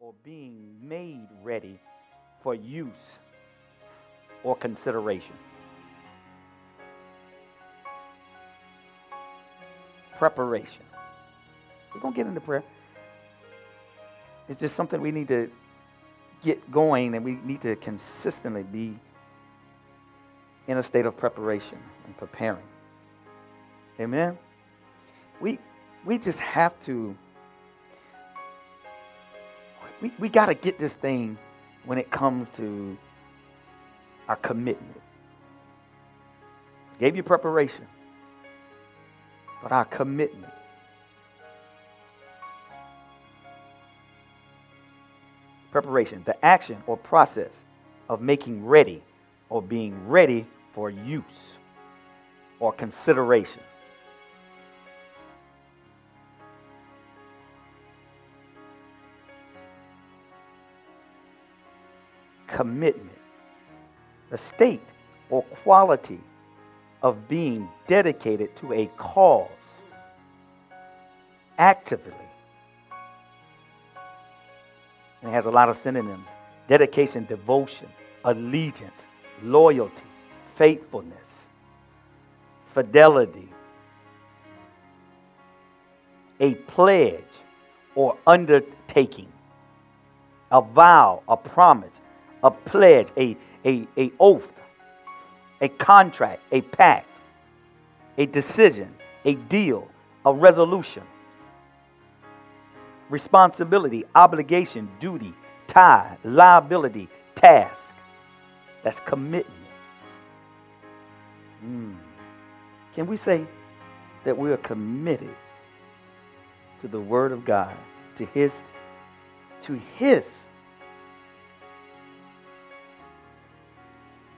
or being made ready for use or consideration. Preparation. We're going to get into prayer. It's just something we need to get going and we need to consistently be in a state of preparation and preparing. Amen. We we just have to we, we got to get this thing when it comes to our commitment. Gave you preparation, but our commitment. Preparation, the action or process of making ready or being ready for use or consideration. Commitment, the state or quality of being dedicated to a cause actively. And it has a lot of synonyms dedication, devotion, allegiance, loyalty, faithfulness, fidelity, a pledge or undertaking, a vow, a promise, a pledge, a, a, a oath, a contract, a pact, a decision, a deal, a resolution, responsibility, obligation, duty, tie, liability, task. That's commitment. Mm. Can we say that we are committed to the Word of God, to His, to His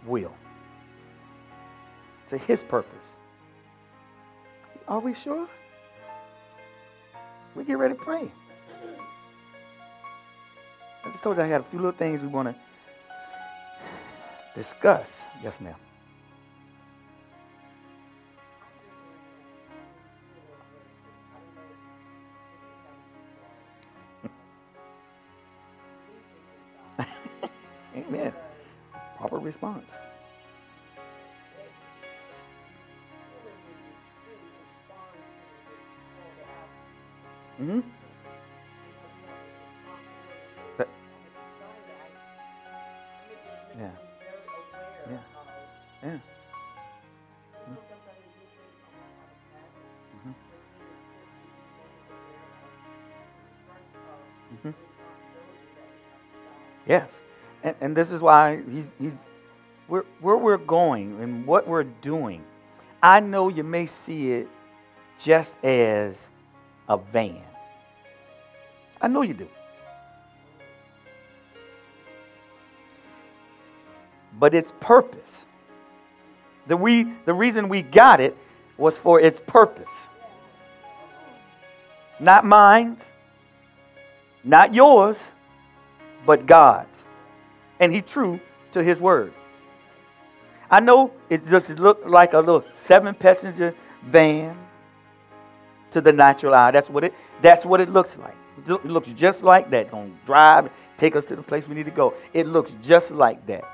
will, to His purpose? Are we sure? We get ready to pray. I just told you I had a few little things we want to discuss. Yes, ma'am. Response. Mm-hmm. Yeah. Yeah. Yeah. Mm-hmm. Mm-hmm. Yes. And, and this is why he's, he's where, where we're going and what we're doing. I know you may see it just as a van. I know you do. But its purpose. The, we, the reason we got it was for its purpose. Not mine, not yours, but God's. And He's true to His word. I know it just looked like a little seven passenger van to the natural eye. That's what it, that's what it looks like. It looks just like that. Gonna drive, take us to the place we need to go. It looks just like that.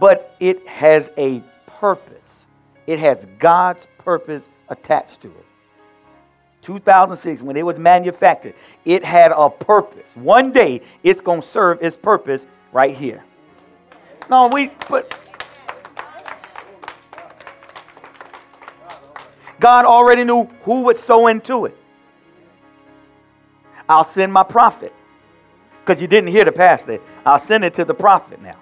But it has a purpose. It has God's purpose attached to it. 2006, when it was manufactured, it had a purpose. One day, it's going to serve its purpose right here. No, we, but God already knew who would sow into it. I'll send my prophet. Because you didn't hear the pastor. I'll send it to the prophet now.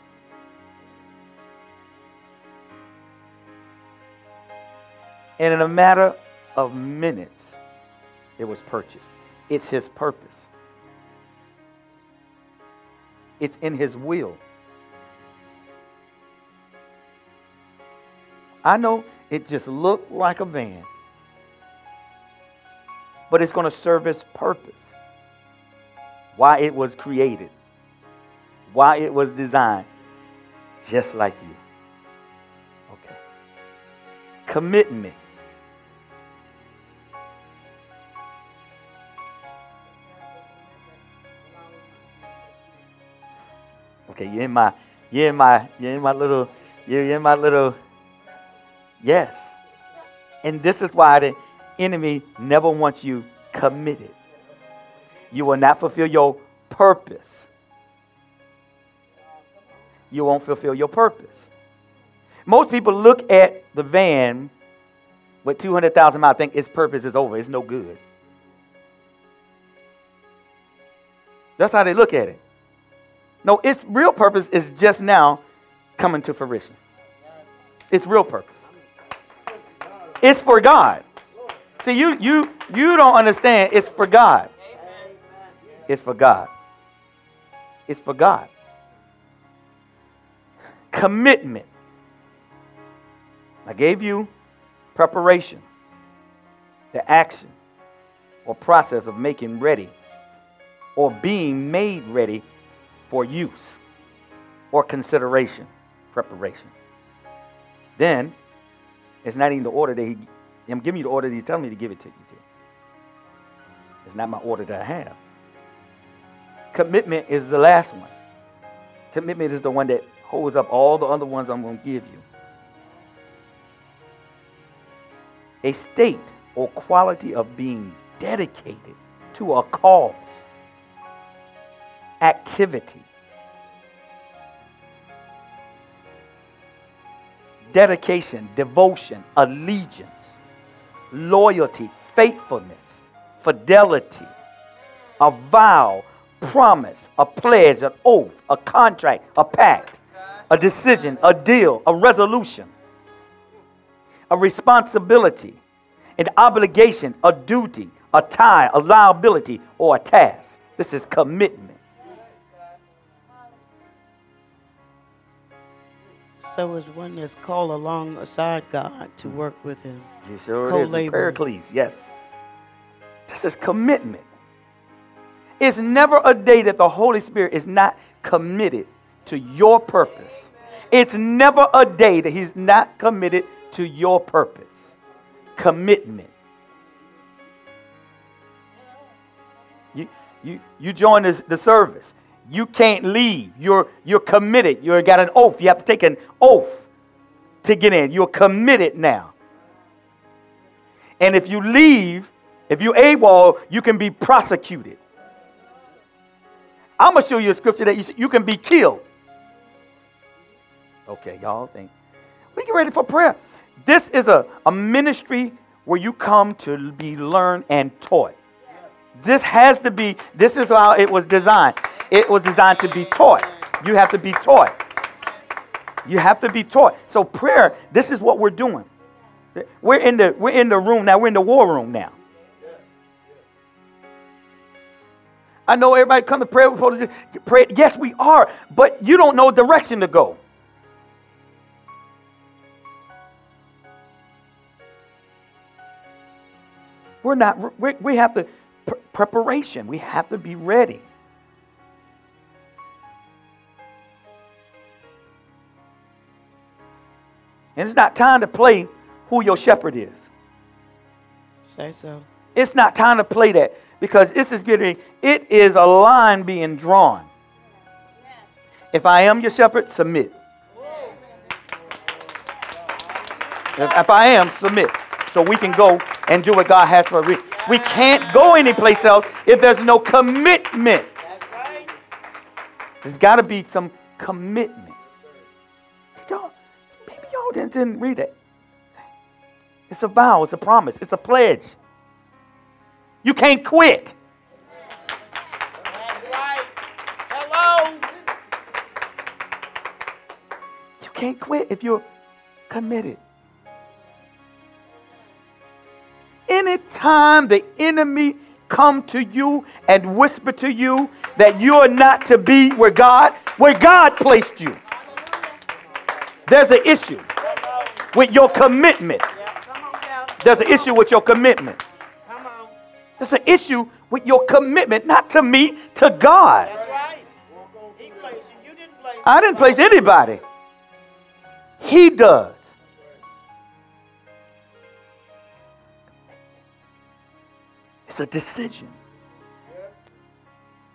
And in a matter of minutes, it was purchased. It's his purpose, it's in his will. I know it just looked like a van, but it's going to serve its purpose. Why it was created, why it was designed, just like you. Okay. Commitment. Okay, you're in my, you're in my, you're in my little, you're in my little, yes. And this is why the enemy never wants you committed. You will not fulfill your purpose. You won't fulfill your purpose. Most people look at the van with 200,000 miles, think its purpose is over. It's no good. That's how they look at it. No, its real purpose is just now coming to fruition. Its real purpose. It's for God. See, you you you don't understand. It's for God. It's for God. It's for God. Commitment. I gave you preparation, the action or process of making ready or being made ready for use or consideration, preparation. Then it's not even the order that he, I'm giving you the order that he's telling me to give it to you. It's not my order that I have. Commitment is the last one. Commitment is the one that holds up all the other ones I'm going to give you. A state or quality of being dedicated to a cause activity. Dedication, devotion, allegiance, loyalty, faithfulness, fidelity, a vow, promise, a pledge, an oath, a contract, a pact, a decision, a deal, a resolution, a responsibility, an obligation, a duty, a tie, a liability, or a task. This is commitment. So is one that's called alongside God to work with Him. You sure is. Paraclete, yes. This is commitment. It's never a day that the Holy Spirit is not committed to your purpose. It's never a day that He's not committed to your purpose. Commitment. You, you, you join the, the service you can't leave. You're, you're committed. You got an oath. You have to take an oath to get in. You're committed now. And if you leave, if you AWOL, you can be prosecuted. I'm going to show you a scripture that you, you can be killed. Okay, y'all think. We get ready for prayer. This is a, a ministry where you come to be learned and taught. This has to be, this is how it was designed. It was designed to be taught. You have to be taught. You have to be taught. So prayer, this is what we're doing. We're in the we're in the room now. We're in the war room now. I know everybody come to prayer before this. Pray. Yes, we are, but you don't know direction to go. We're not. We, we have to preparation. We have to be ready. And it's not time to play who your shepherd is. Say so. It's not time to play that because this is getting, it is a line being drawn. If I am your shepherd, submit. If I am, submit. So we can go and do what God has for us. We can't go anyplace else if there's no commitment. There's got to be some commitment. Did y'all, maybe y'all didn't, didn't read it. It's a vow, it's a promise, it's a pledge. You can't quit. That's right. Hello. You can't quit if you're committed. Anytime the enemy come to you and whisper to you that you are not to be where God, where God placed you. There's an issue with your commitment. There's an issue with your commitment. There's an issue with your commitment, not to me, to God. That's right. He placed you. You didn't place I didn't place anybody. He does. It's a decision.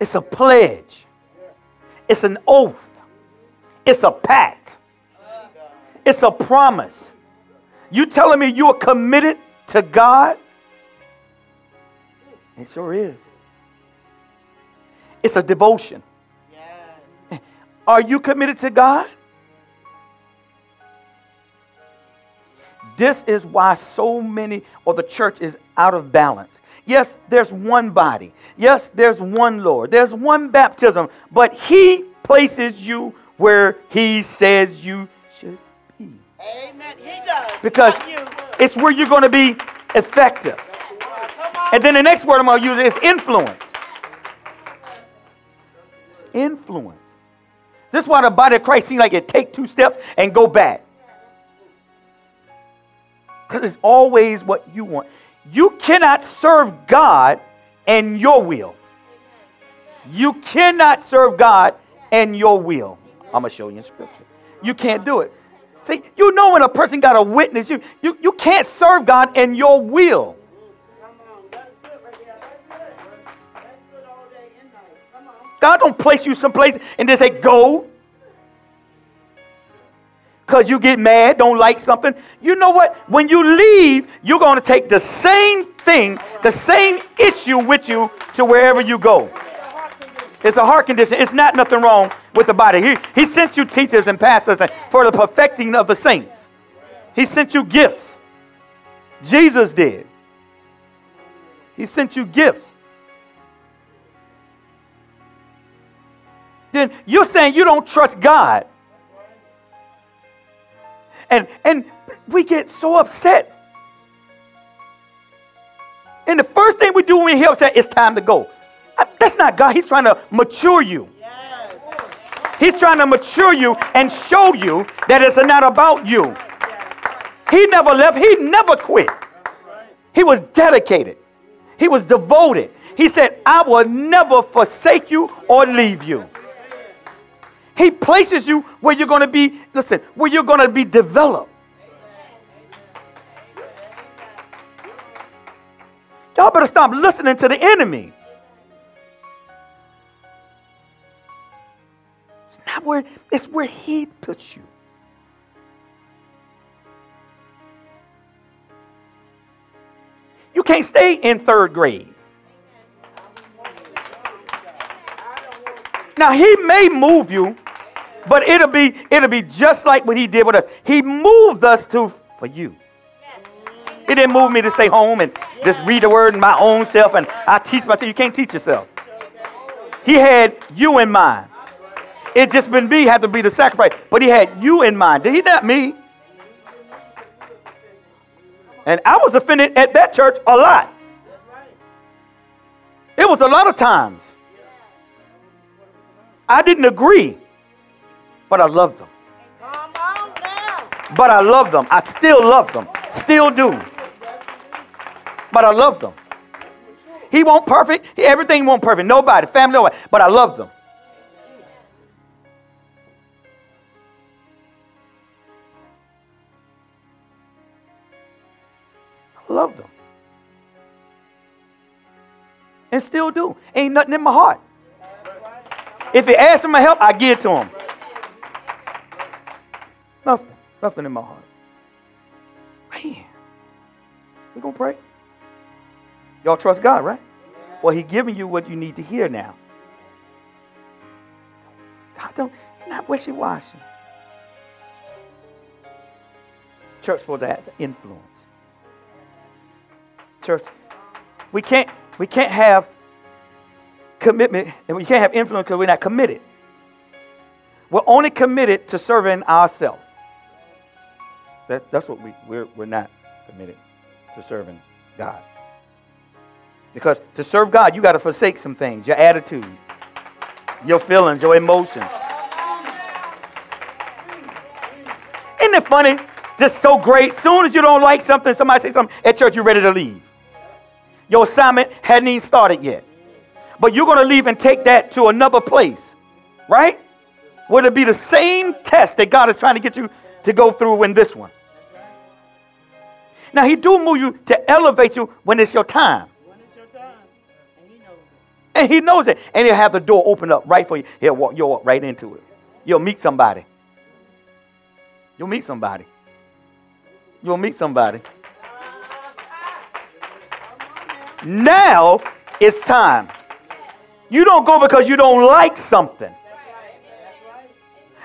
It's a pledge. It's an oath. It's a pact. It's a promise. You telling me you are committed to God? It sure is. It's a devotion. Yes. Are you committed to God? This is why so many, or the church is out of balance. Yes, there's one body. Yes, there's one Lord. There's one baptism, but He places you where He says you should be. Amen. He does. Because it's where you're going to be effective. And then the next word I'm going to use is influence. It's influence. This is why the body of Christ seems like it take two steps and go back. Because it's always what you want. You cannot serve God and your will. You cannot serve God and your will. I'm going to show you in scripture. You can't do it. See, you know when a person got a witness, you, you, you can't serve God and your will. God don't place you someplace and then say, go. Because you get mad, don't like something. You know what? When you leave, you're going to take the same thing, the same issue with you to wherever you go. It's a heart condition. It's not nothing wrong with the body. He, he sent you teachers and pastors for the perfecting of the saints. He sent you gifts. Jesus did. He sent you gifts. then you're saying you don't trust God. And and we get so upset. And the first thing we do when we hear upset, it's time to go. That's not God. He's trying to mature you. He's trying to mature you and show you that it's not about you. He never left. He never quit. He was dedicated. He was devoted. He said, I will never forsake you or leave you. He places you where you're going to be, listen, where you're going to be developed. Y'all better stop listening to the enemy. It's not where, it's where he puts you. You can't stay in third grade. Now he may move you, but it'll be it'll be just like what he did with us. He moved us to for you. He didn't move me to stay home and just read the word in my own self and I teach myself. You can't teach yourself. He had you in mind. It just been me had to be the sacrifice, but he had you in mind. Did he not me? And I was offended at that church a lot. It was a lot of times. I didn't agree, but I love them. But I love them. I still love them. Still do. But I love them. He won't perfect. Everything won't perfect. Nobody, family, nobody. But I love them. I love them. And still do. Ain't nothing in my heart. If he asks for my help, I give it to him. Nothing. In my heart. Man. We gonna pray? Y'all trust God, right? Well, He giving you what you need to hear now. God don't, He's not wishy-washy. Church supposed to have influence. Church, we can't we can't have commitment and we can't have influence because we're not committed. We're only committed to serving ourselves. That, that's what we, we're, we're not committed to serving God. Because to serve God, you got to forsake some things your attitude, your feelings, your emotions. Isn't it funny? Just so great. Soon as you don't like something, somebody say something at church, you're ready to leave. Your assignment hadn't even started yet. But you're going to leave and take that to another place, right? Would it be the same test that God is trying to get you to go through in this one? Now, He do move you to elevate you when it's your time. When it's your time. And he knows it. And he knows it. And he'll have the door open up right for you. He'll walk, you'll walk right into it. You'll meet somebody. You'll meet somebody. You'll meet somebody. Now it's time. You don't go because you don't like something.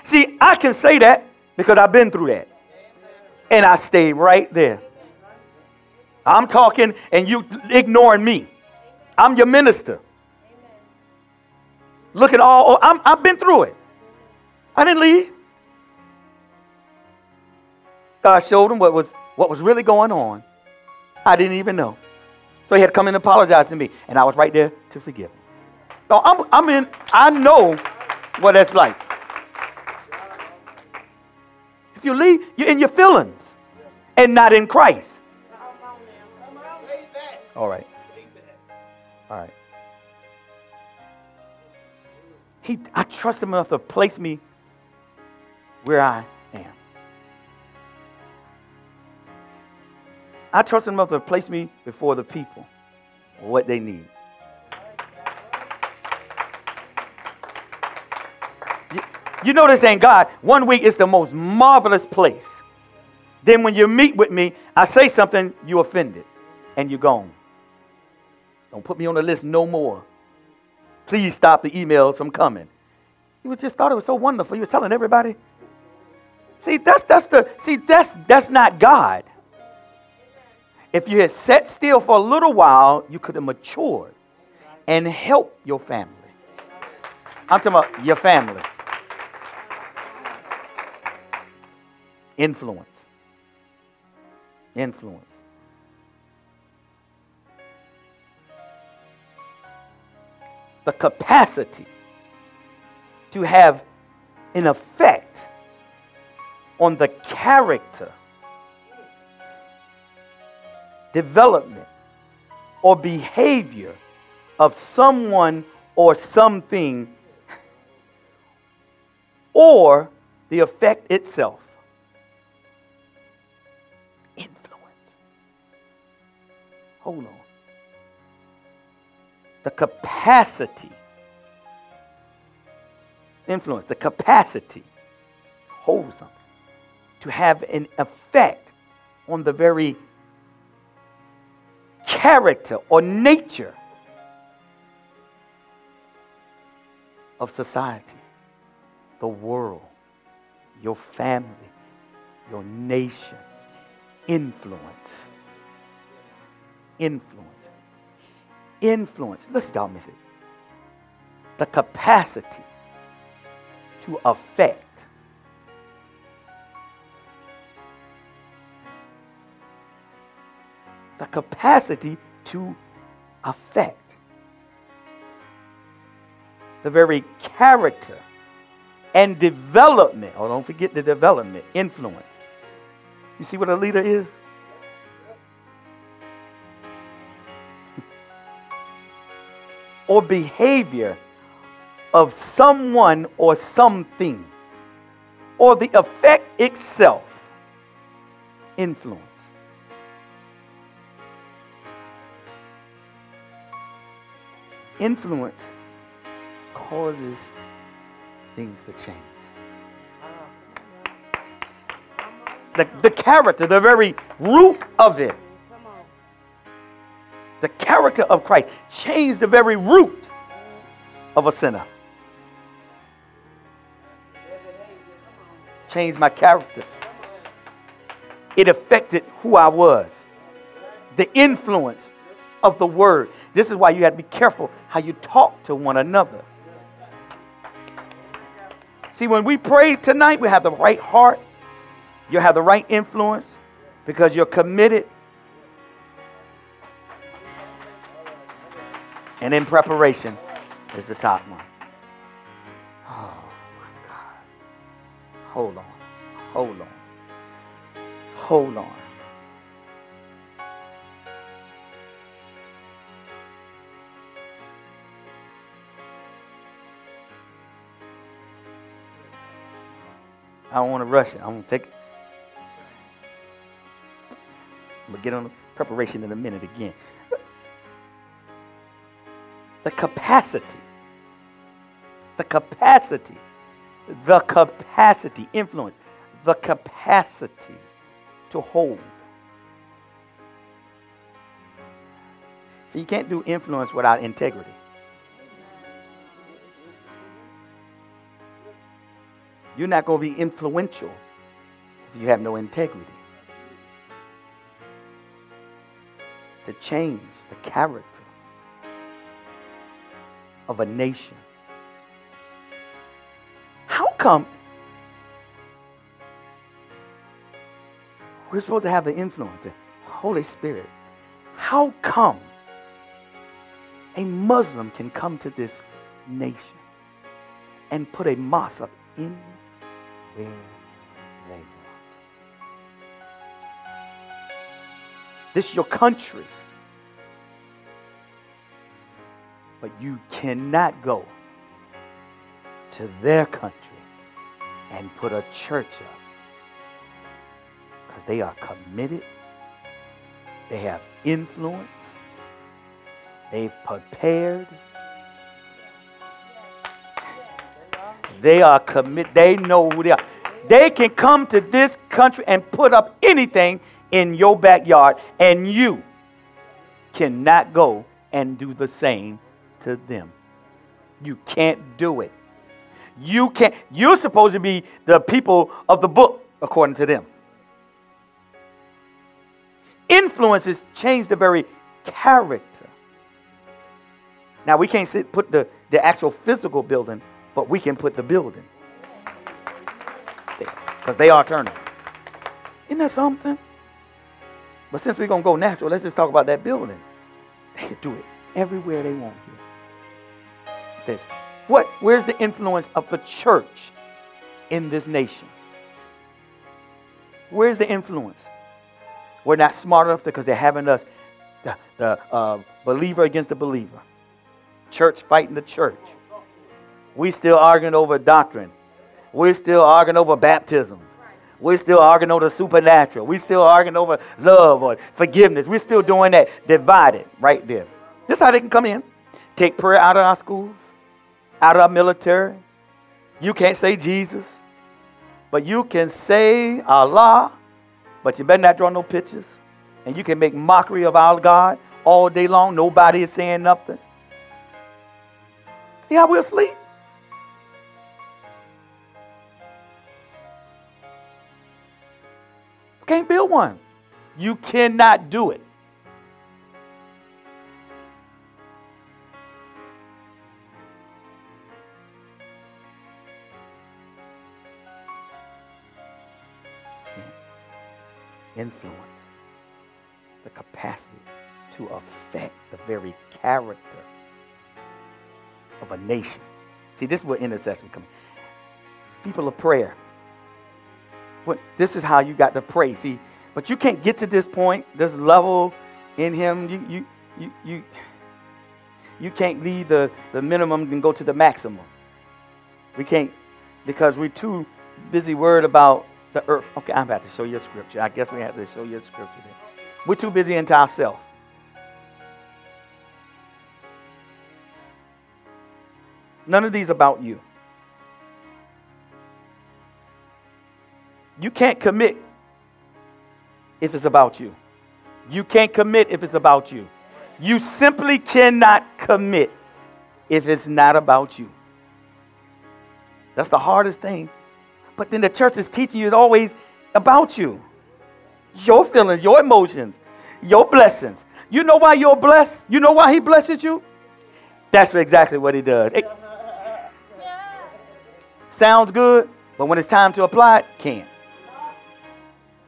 See, I can say that because I've been through that. And I stay right there. I'm talking and you ignoring me. I'm your minister. Look at all, oh, I'm, I've been through it. I didn't leave. God showed him what was, what was really going on. I didn't even know. So he had to come and apologize to me. And I was right there to forgive him. So I'm, I'm in, I know what that's like. If you leave, you're in your feelings and not in Christ. All right. All right. He, I trust him enough to place me where I am. I trust him enough to place me before the people, what they need. You, you know this ain't God. One week is the most marvelous place. Then when you meet with me, I say something, you offended, and you're gone. Don't put me on the list no more. Please stop the emails from coming. You just thought it was so wonderful. You were telling everybody. See, that's that's the see that's that's not God. If you had sat still for a little while, you could have matured and helped your family. I'm talking about your family. Influence. Influence. The capacity to have an effect on the character, development, or behavior of someone or something, or the effect itself. Influence. Hold on. The capacity, influence, the capacity, hold something to have an effect on the very character or nature of society, the world, your family, your nation. Influence. Influence. Influence. Listen, y'all miss it. The capacity to affect the capacity to affect. The very character and development. Oh, don't forget the development, influence. You see what a leader is? Or behavior of someone or something, or the effect itself, influence. influence causes things to change. Oh. The, the character, the very root of it, the character of Christ changed the very root of a sinner. Changed my character. It affected who I was. The influence of the word. This is why you have to be careful how you talk to one another. See, when we pray tonight, we have the right heart, you have the right influence because you're committed. And in preparation is the top one. Oh my God. Hold on. Hold on. Hold on. I don't want to rush it. I'm going to take it. I'm going to get on the preparation in a minute again. The capacity, the capacity, the capacity, influence, the capacity to hold. See, you can't do influence without integrity. You're not going to be influential if you have no integrity. To change the character of a nation. How come we're supposed to have the influence? The Holy Spirit. How come a Muslim can come to this nation and put a mosque up in where they want. This is your country. But you cannot go to their country and put a church up because they are committed, they have influence, they've prepared. They are committed. They know who they are. They can come to this country and put up anything in your backyard, and you cannot go and do the same to them. You can't do it. You can't. You're supposed to be the people of the book, according to them. Influences change the very character. Now, we can't sit, put the, the actual physical building, but we can put the building. Because they are turning. Isn't that something? But since we're going to go natural, let's just talk about that building. They can do it everywhere they want here. This. What? Where's the influence of the church in this nation? Where's the influence? We're not smart enough because they're having us, the, the uh, believer against the believer, church fighting the church. We still arguing over doctrine. We're still arguing over baptisms. We're still arguing over the supernatural. We're still arguing over love or forgiveness. We're still doing that divided right there. This is how they can come in. Take prayer out of our schools, out of our military. You can't say Jesus, but you can say Allah, but you better not draw no pictures. And you can make mockery of our God all day long. Nobody is saying nothing. See how we're asleep? Can't build one. You cannot do it. Influence the capacity to affect the very character of a nation. See, this is where intercession comes. People of prayer what, this is how you got to pray. See, but you can't get to this point, this level in Him. You, you, you, you, you can't leave the, the minimum and go to the maximum. We can't because we're too busy worried about the earth. Okay, I'm about to show you a scripture. I guess we have to show you a scripture. There. We're too busy into ourselves. None of these about you. You can't commit if it's about you. You can't commit if it's about you. You simply cannot commit if it's not about you. That's the hardest thing. But then the church is teaching you it's always about you. Your feelings, your emotions, your blessings. You know why you're blessed? You know why he blesses you? That's exactly what he does. It sounds good, but when it's time to apply it, can't.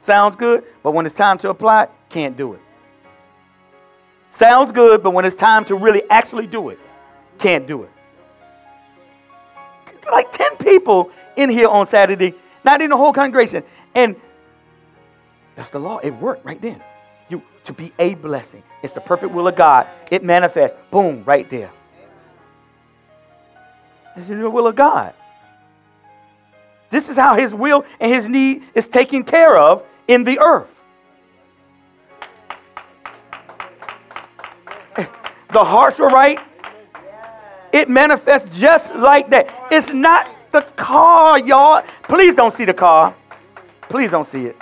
Sounds good, but when it's time to apply it, can't do it. Sounds good, but when it's time to really actually do it, can't do it. It's like 10 people in here on Saturday, not in the whole congregation. And that's the law. It worked right then. You to be a blessing. It's the perfect will of God. It manifests. Boom, right there. It's the will of God. This is how his will and his need is taken care of in the earth. The hearts were right. It manifests just like that. It's not the car, y'all. Please don't see the car. Please don't see it.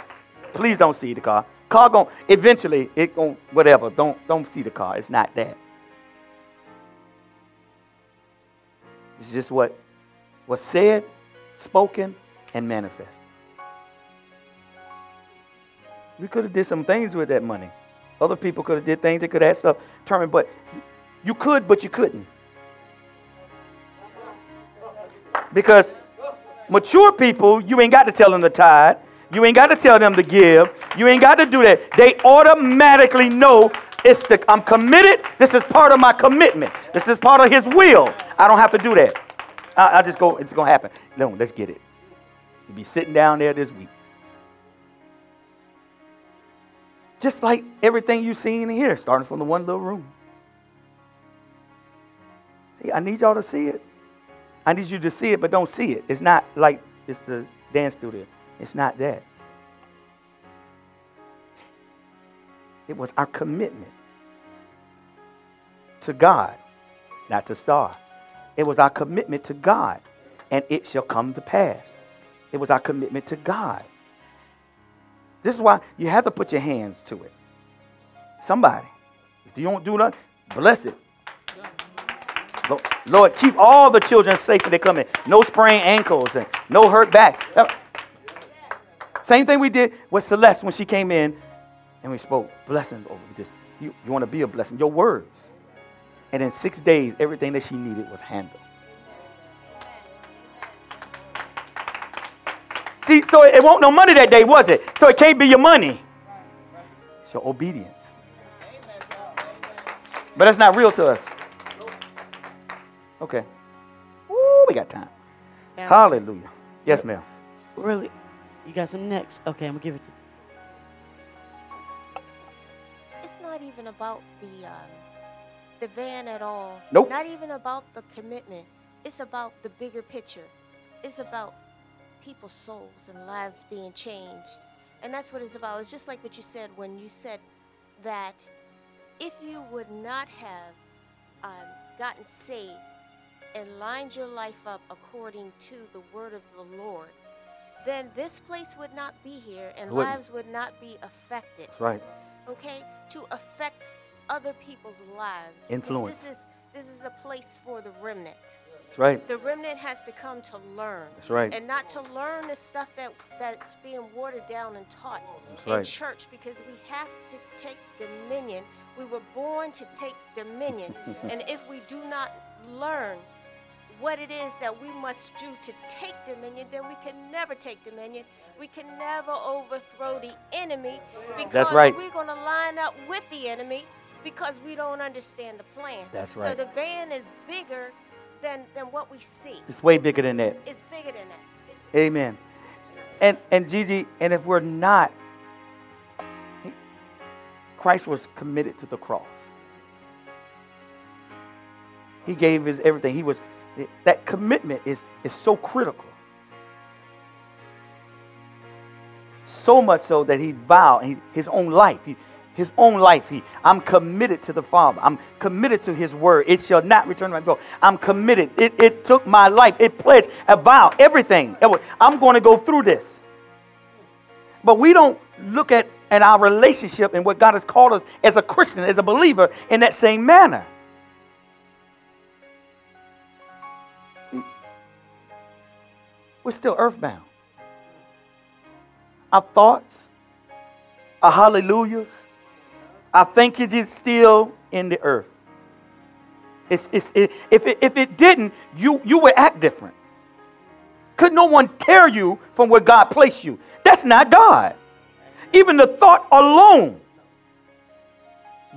Please don't see the car. Car going eventually it gon' whatever. Don't don't see the car. It's not that. It's just what was said, spoken, and manifested. We could have did some things with that money. Other people could have did things. They could have stuff determined, but you could, but you couldn't. Because mature people, you ain't got to tell them to tithe. You ain't got to tell them to give. You ain't got to do that. They automatically know it's the I'm committed. This is part of my commitment. This is part of his will. I don't have to do that. I, I just go, it's gonna happen. No, let's get it. You'll be sitting down there this week. Just like everything you've seen here, starting from the one little room. See, I need y'all to see it. I need you to see it, but don't see it. It's not like it's the dance studio. It's not that. It was our commitment to God, not to Star. It was our commitment to God, and it shall come to pass. It was our commitment to God. This is why you have to put your hands to it. Somebody, if you don't do nothing, bless it. Lord, keep all the children safe when they come in. No sprained ankles and no hurt back. Uh, same thing we did with Celeste when she came in and we spoke blessings over this. You, you want to be a blessing. Your words. And in six days, everything that she needed was handled. See, so it won't no money that day, was it? So it can't be your money. It's your obedience. But that's not real to us. Okay. Ooh, we got time. Hallelujah. Yes, ma'am. Really? You got some next? Okay, I'm gonna give it to you. It's not even about the um, the van at all. Nope. Not even about the commitment. It's about the bigger picture. It's about people's souls and lives being changed. And that's what it's about. It's just like what you said when you said that if you would not have um, gotten saved and lined your life up according to the word of the Lord, then this place would not be here and wouldn't. lives would not be affected That's right. okay, to affect other people's lives. Influence. This is this is a place for the remnant. That's right. The remnant has to come to learn. That's right. And not to learn the stuff that that's being watered down and taught That's in right. church because we have to take dominion. We were born to take dominion. and if we do not learn what it is that we must do to take dominion, then we can never take dominion. We can never overthrow the enemy because right. we're going to line up with the enemy because we don't understand the plan. That's right. So the van is bigger than, than what we see. It's way bigger than that. It's bigger than that. Amen. And and Gigi, and if we're not, Christ was committed to the cross. He gave his everything. He was that commitment is is so critical. So much so that he vowed he, his own life. He, his own life. He, I'm committed to the Father. I'm committed to His word. It shall not return to my void. I'm committed. It, it took my life. It pledged a vow. Everything. I'm going to go through this. But we don't look at, at our relationship and what God has called us as a Christian, as a believer, in that same manner. We're still earthbound. Our thoughts, our hallelujahs, our thank yous is still in the earth. It's, it's, it, if, it, if it didn't, you, you would act different. Could no one tear you from where God placed you? That's not God. Even the thought alone.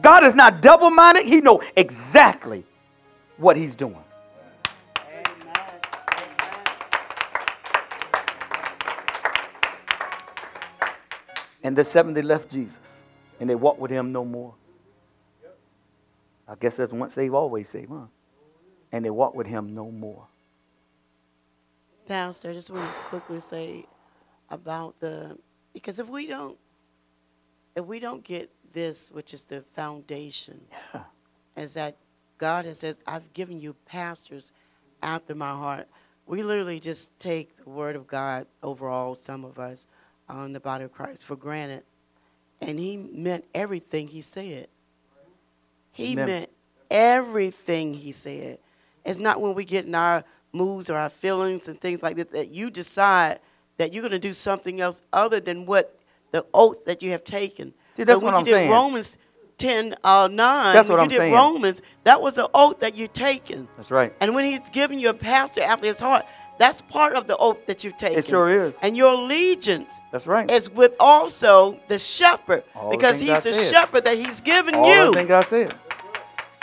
God is not double-minded. He know exactly what he's doing. And the 70 left Jesus, and they walked with him no more. I guess that's once saved, always saved, huh? And they walked with him no more. Pastor, I just want to quickly say about the because if we don't if we don't get this, which is the foundation, Yeah. is that God has said, I've given you pastors after my heart. We literally just take the word of God overall, some of us, uh, in the body of Christ for granted, and he meant everything he said. He Amen. meant everything he said. It's not when we get in our moods or our feelings and things like that that you decide that you're going to do something else other than what the oath that you have taken. See, so that's when what you I'm did saying. Romans 10, uh, 9, That's when you I'm did saying. Romans, that was an oath that you've taken. That's right. And when he's giving you a pastor after his heart, that's part of the oath that you've taken. It sure is. And your allegiance That's right. is with also the shepherd All because things he's the shepherd that he's given All you. the I said.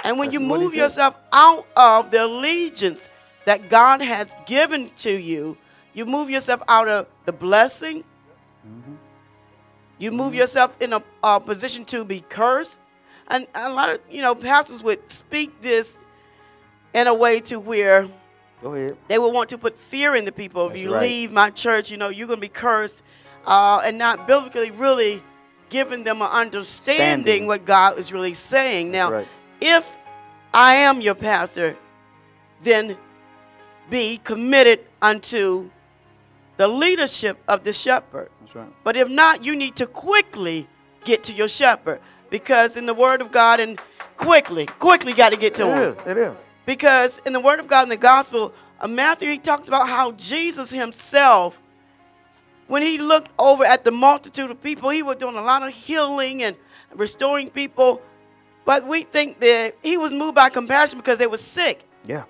and when That's you move yourself out of the allegiance that God has given to you, you move yourself out of the blessing. Mm-hmm. You move yourself in a, a position to be cursed. And a lot of, you know, pastors would speak this in a way to where Go ahead. they will want to put fear in the people. If That's you right. leave my church, you know, you're going to be cursed. Uh, and not biblically really giving them an understanding Standing. what God is really saying. Now, right. if I am your pastor, then be committed unto the leadership of the shepherd. That's right. But if not, you need to quickly get to your shepherd because in the word of God and quickly, quickly got to get to him. It is. It is. Because in the Word of God in the Gospel, uh, Matthew, he talks about how Jesus himself, when he looked over at the multitude of people, he was doing a lot of healing and restoring people. But we think that he was moved by compassion because they were sick. Yeah.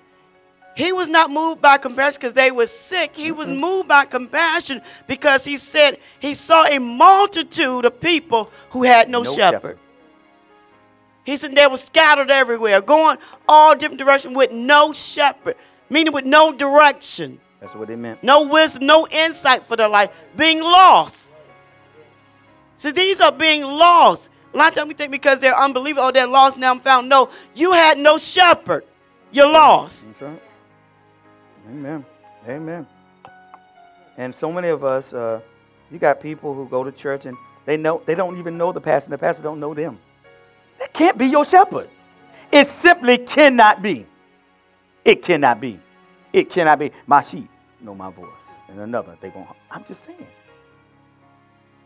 He was not moved by compassion because they were sick. He was moved by compassion because he said he saw a multitude of people who had no, No shepherd. shepherd. He said they were scattered everywhere, going all different directions with no shepherd, meaning with no direction, That's what it meant. no wisdom, no insight for their life, being lost. So these are being lost. A lot of times we think because they're unbelievers, oh, they're lost, now I'm found. No, you had no shepherd. You're lost. That's right. Amen. Amen. And so many of us, uh, you got people who go to church and they know they don't even know the pastor, and the pastor don't know them. That can't be your shepherd. It simply cannot be. It cannot be. It cannot be. My sheep know my voice, and another they going. I'm just saying.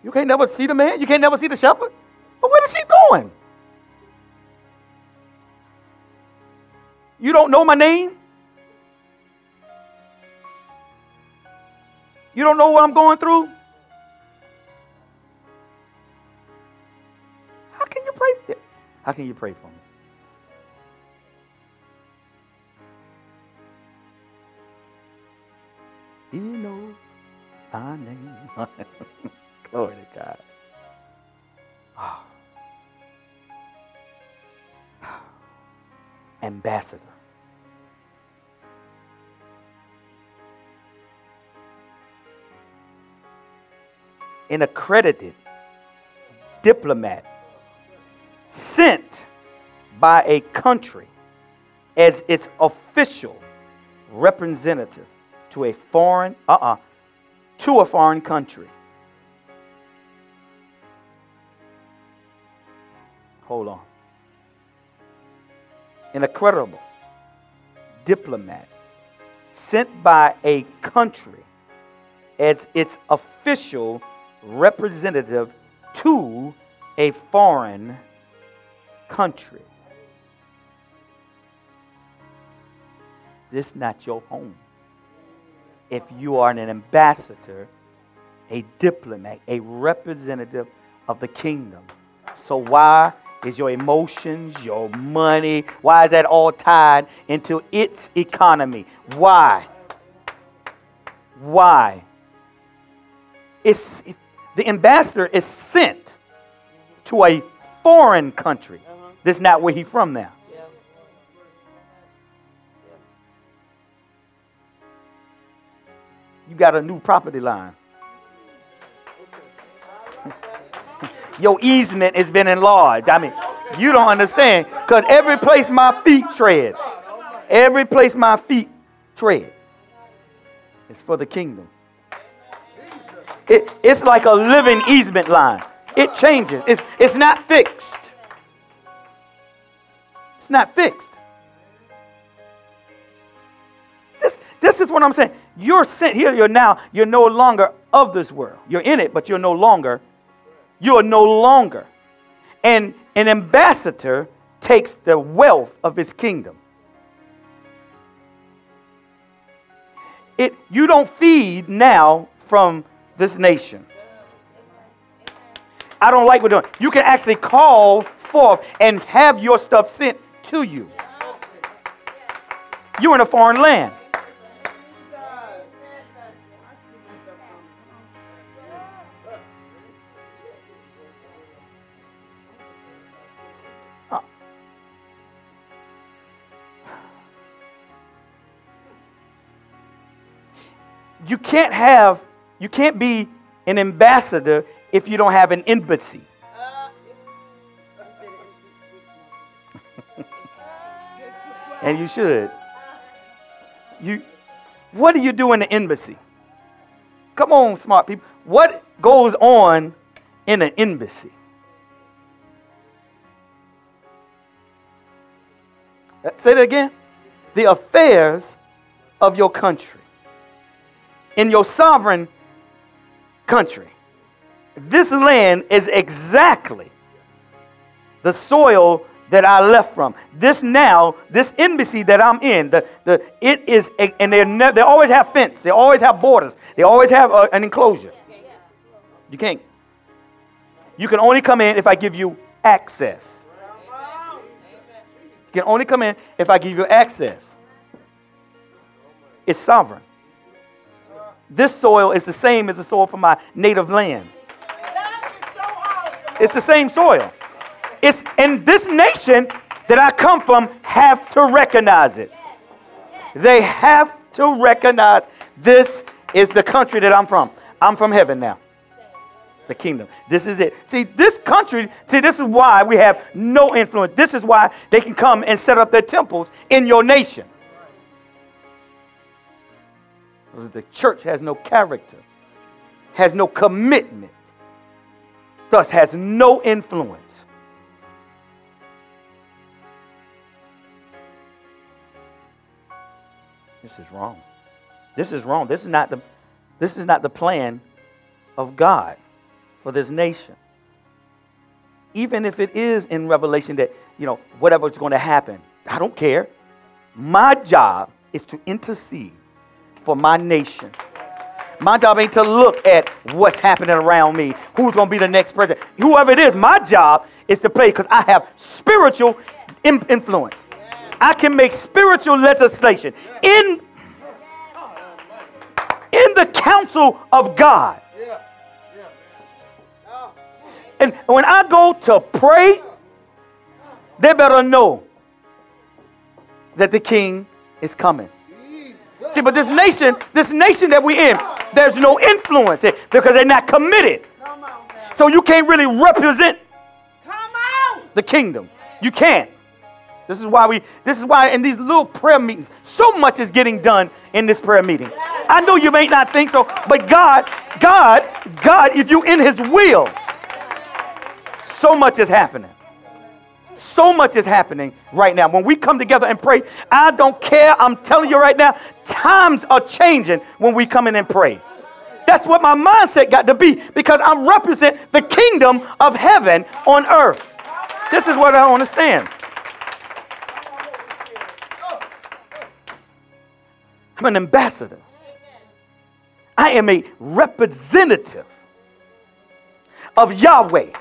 You can't never see the man. You can't never see the shepherd. But where the sheep going? You don't know my name. You don't know what I'm going through? How can you pray? How can you pray for me? He knows my name. Glory to God. Ah. Ambassador. An accredited diplomat sent by a country as its official representative to a foreign uh-uh to a foreign country hold on an accredible diplomat sent by a country as its official representative to a foreign country. This not your home. If you are an ambassador, a diplomat, a representative of the kingdom. So why is your emotions, your money, why is that all tied into its economy? Why? Why? It's, it- the ambassador is sent to a foreign country. This not where he from now. You got a new property line. Your easement has been enlarged. I mean, you don't understand. Because every place my feet tread, every place my feet tread is for the kingdom. It, it's like a living easement line. It changes. It's, it's not fixed. It's not fixed. This, this is what I'm saying. You're sent here. You're now. You're no longer of this world. You're in it, but you're no longer. You are no longer. And an ambassador takes the wealth of his kingdom. It, you don't feed now from this nation. I don't like what doing. You can actually call forth and have your stuff sent to you. You're in a foreign land. You can't have, you can't be an ambassador if you don't have an embassy. And you should. You, what do you do in the embassy? Come on, smart people. What goes on in an embassy? Uh, say that again. The affairs of your country. In your sovereign country. This land is exactly the soil that I left from. This now, this embassy that I'm in, the, the, it is, and they ne- they always have fence, they always have borders, they always have a, an enclosure. You can't. You can only come in if I give you access. You can only come in if I give you access. It's sovereign. This soil is the same as the soil from my native land. It's the same soil. It's in this nation that I come from have to recognize it. They have to recognize this is the country that I'm from. I'm from heaven now. The kingdom. This is it. See, this country, see, this is why we have no influence. This is why they can come and set up their temples in your nation. The church has no character, has no commitment thus has no influence. This is wrong. This is wrong. This is not the, this is not the plan of God for this nation. Even if it is in Revelation that, you know, whatever's going to happen, I don't care. My job is to intercede for my nation. My job ain't to look at what's happening around me, who's going to be the next president. Whoever it is, my job is to play because I have spiritual influence. I can make spiritual legislation in, in the council of God. And when I go to pray, they better know that the king is coming. See, but this nation, this nation that we're in, there's no influence because they're not committed. So you can't really represent the kingdom. You can't. This is why we, this is why in these little prayer meetings, so much is getting done in this prayer meeting. I know you may not think so, but God, God, God, if you're in his will, so much is happening. So much is happening right now. When we come together and pray, I don't care. I'm telling you right now, times are changing when we come in and pray. That's what my mindset got to be because I represent the kingdom of heaven on earth. This is what I understand. I'm an ambassador. I am a representative of Yahweh.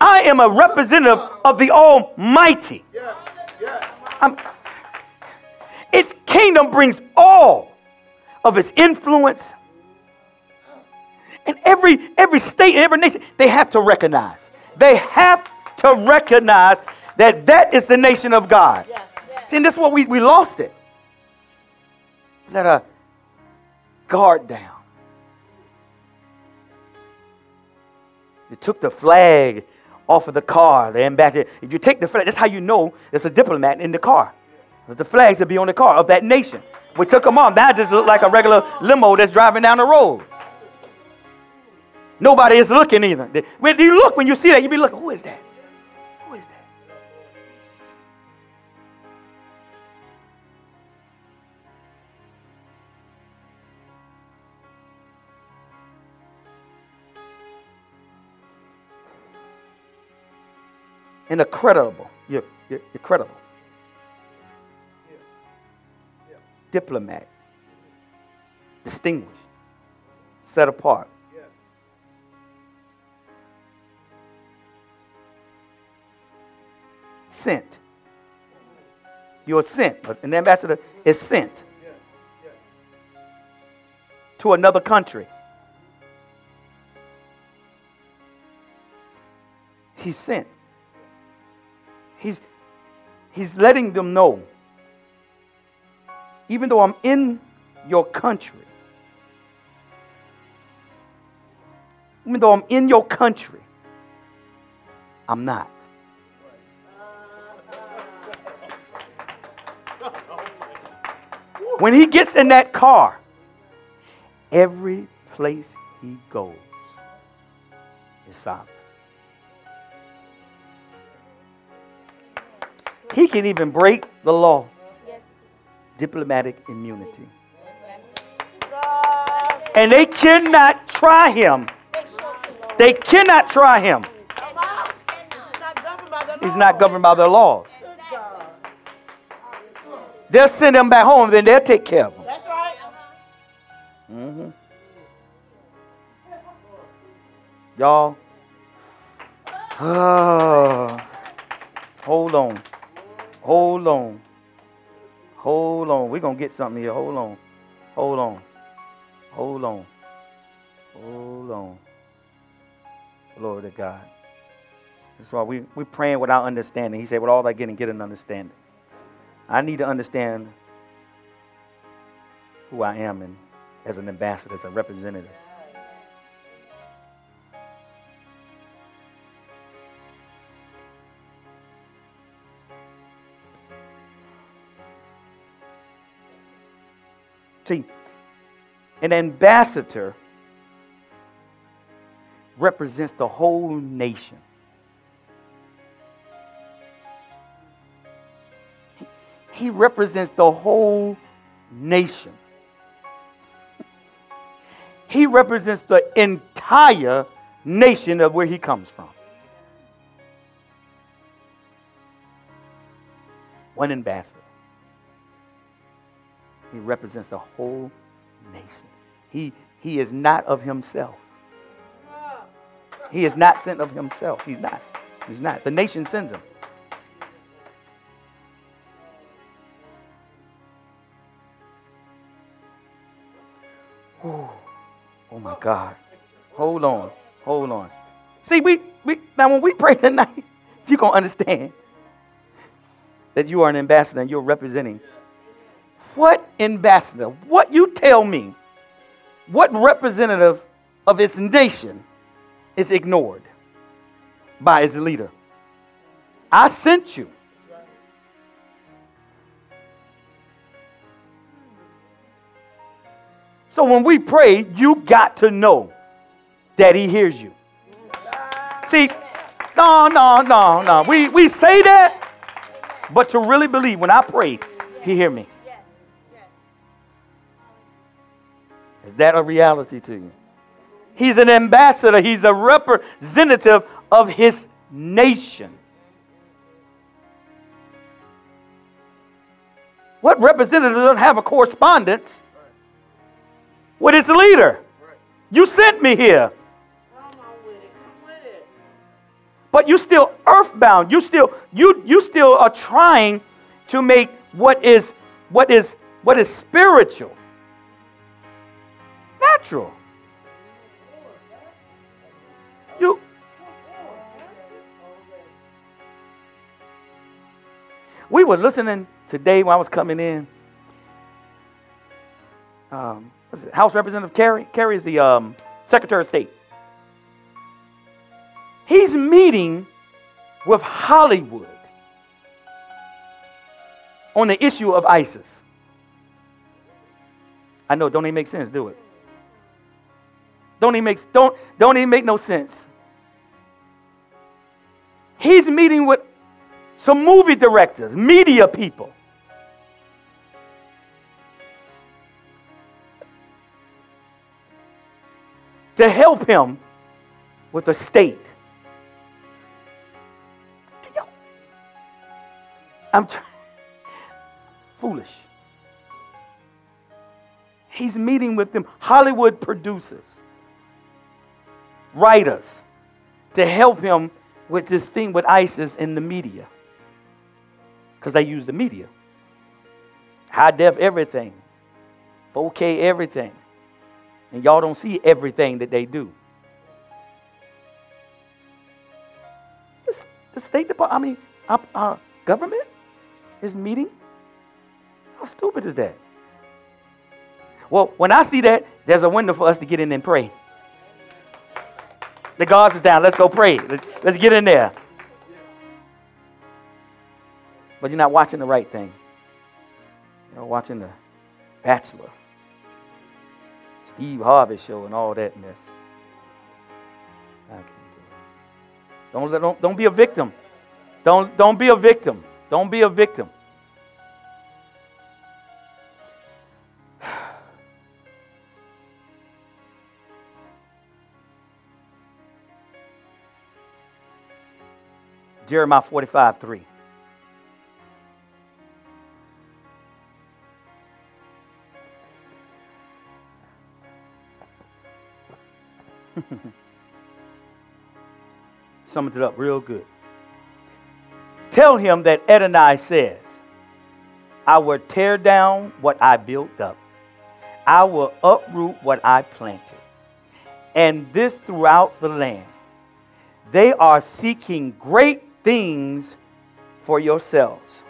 I am a representative of the Almighty. I'm, its kingdom brings all of its influence. And every, every state and every nation, they have to recognize. They have to recognize that that is the nation of God. Yes, See, this is what we, we lost it. Let a guard down. You took the flag off of the car, the ambassador. If you take the flag, that's how you know there's a diplomat in the car. The flags that be on the car of that nation. We took them off. It just look like a regular limo that's driving down the road. Nobody is looking either. When you look, when you see that, You'd be looking, who is that? And credible. You're, you're, you're credible. Diplomat. Distinguished. Set apart. Sent. You're sent. An ambassador is sent to another country. He's sent. He's, he's letting them know, even though I'm in your country, even though I'm in your country, I'm not. When he gets in that car, every place he goes is silent. He can even break the law. Diplomatic immunity. And they cannot try him. They cannot try him. He's not governed by their laws. They'll send him back home, then they'll take care of him. That's right. Mm-hmm. Y'all. Oh, hold on. Hold on. Hold on. We're going to get something here. Hold on. Hold on. Hold on. Hold on. Glory to God. That's why we, we're praying without understanding. He said, with all that getting, get an understanding. I need to understand who I am and as an ambassador, as a representative. See, an ambassador represents the whole nation. He, he represents the whole nation. He represents the entire nation of where he comes from. One ambassador. He represents the whole nation. He, he is not of himself. He is not sent of himself. He's not. He's not. The nation sends him. Ooh. Oh my God. Hold on. Hold on. See, we, we now when we pray tonight, you're gonna understand that you are an ambassador and you're representing what ambassador, what you tell me, what representative of its nation is ignored by its leader? I sent you. So when we pray, you got to know that He hears you. See, no, no, no, no. We, we say that, but to really believe when I pray, He hear me. Is that a reality to you? He's an ambassador, he's a representative of his nation. What representative doesn't have a correspondence with his leader? You sent me here. But you still earthbound. You still you you still are trying to make what is what is what is spiritual natural. You We were listening today when I was coming in. Um, House Representative Kerry. Kerry is the um, Secretary of State. He's meeting with Hollywood on the issue of ISIS. I know, don't even make sense, do it? Don't even make, don't, don't even make no sense. He's meeting with some movie directors, media people. To help him with the state. I'm trying. Foolish. He's meeting with them, Hollywood producers, writers, to help him with this thing with ISIS in the media. Because they use the media. High def everything, 4K everything. And y'all don't see everything that they do. The, the State Department, I mean, our, our government is meeting. How stupid is that? Well, when I see that, there's a window for us to get in and pray. The guards is down. Let's go pray. Let's, let's get in there. But you're not watching the right thing. You're watching the Bachelor, Steve Harvey show, and all that mess. Don't, don't, don't be a victim. Don't, don't be a victim. Don't be a victim. Jeremiah 45 3. Summed it up real good. Tell him that Adonai says, I will tear down what I built up. I will uproot what I planted. And this throughout the land. They are seeking great things for yourselves.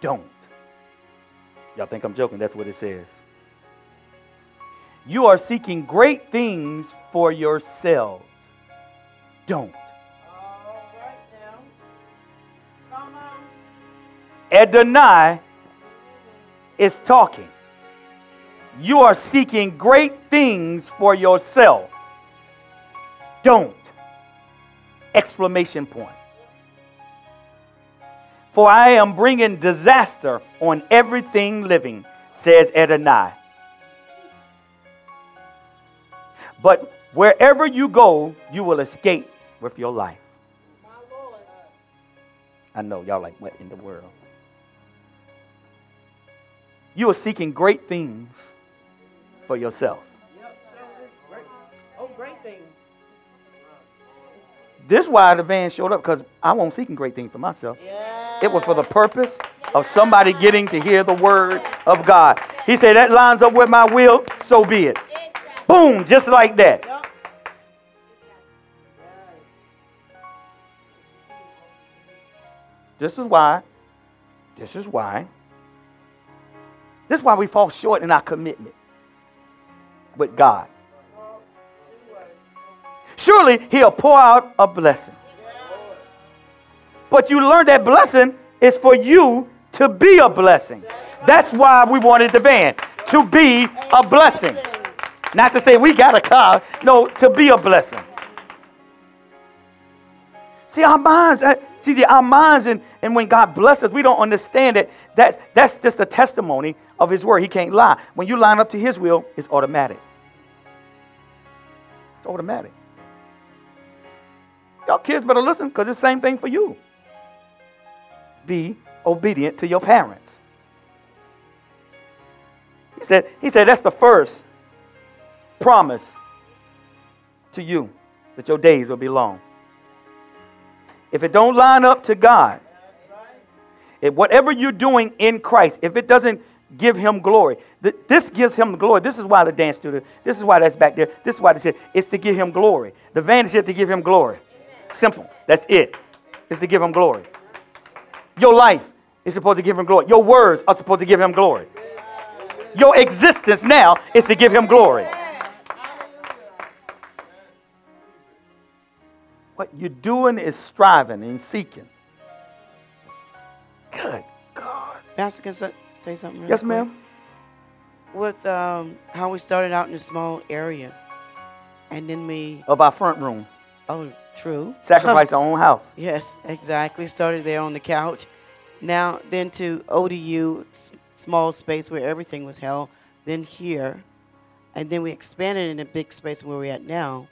Don't. Y'all think I'm joking? That's what it says. You are seeking great things for yourselves. Don't. Adonai is talking. You are seeking great things for yourself. Don't. Exclamation point. For I am bringing disaster on everything living, says Adonai. But wherever you go, you will escape with your life. I know y'all like what in the world? You are seeking great things for yourself. This is why the van showed up because I wasn't seeking great things for myself. It was for the purpose of somebody getting to hear the word of God. He said, That lines up with my will, so be it. Boom, just like that. This is why, this is why, this is why we fall short in our commitment with God. Surely He'll pour out a blessing. But you learn that blessing is for you to be a blessing. That's why we wanted the van, to be a blessing. Not to say we got a car, no, to be a blessing. See, our minds, uh, see, our minds, and, and when God blesses we don't understand it. That, that's just a testimony of His word. He can't lie. When you line up to His will, it's automatic. It's automatic. Y'all kids better listen because it's the same thing for you. Be obedient to your parents. He said, he said that's the first promise to you that your days will be long. If it don't line up to God, if whatever you're doing in Christ, if it doesn't give him glory, th- this gives him glory. This is why the dance studio, this is why that's back there, this is why it's here. It's to give him glory. The van is here to give him glory. Simple. That's it. It's to give him glory. Your life is supposed to give him glory. Your words are supposed to give him glory. Your existence now is to give him glory. What you're doing is striving and seeking. Good God. Pastor, can I say something? Really Yes, quick? ma'am. With um, how we started out in a small area, and then we Of our front room. oh, true. Sacrifice our own house. Yes, exactly. Started there on the couch. Now, then to ODU, s- small space where everything was held. Then here, and then we expanded in a big space where we're at now,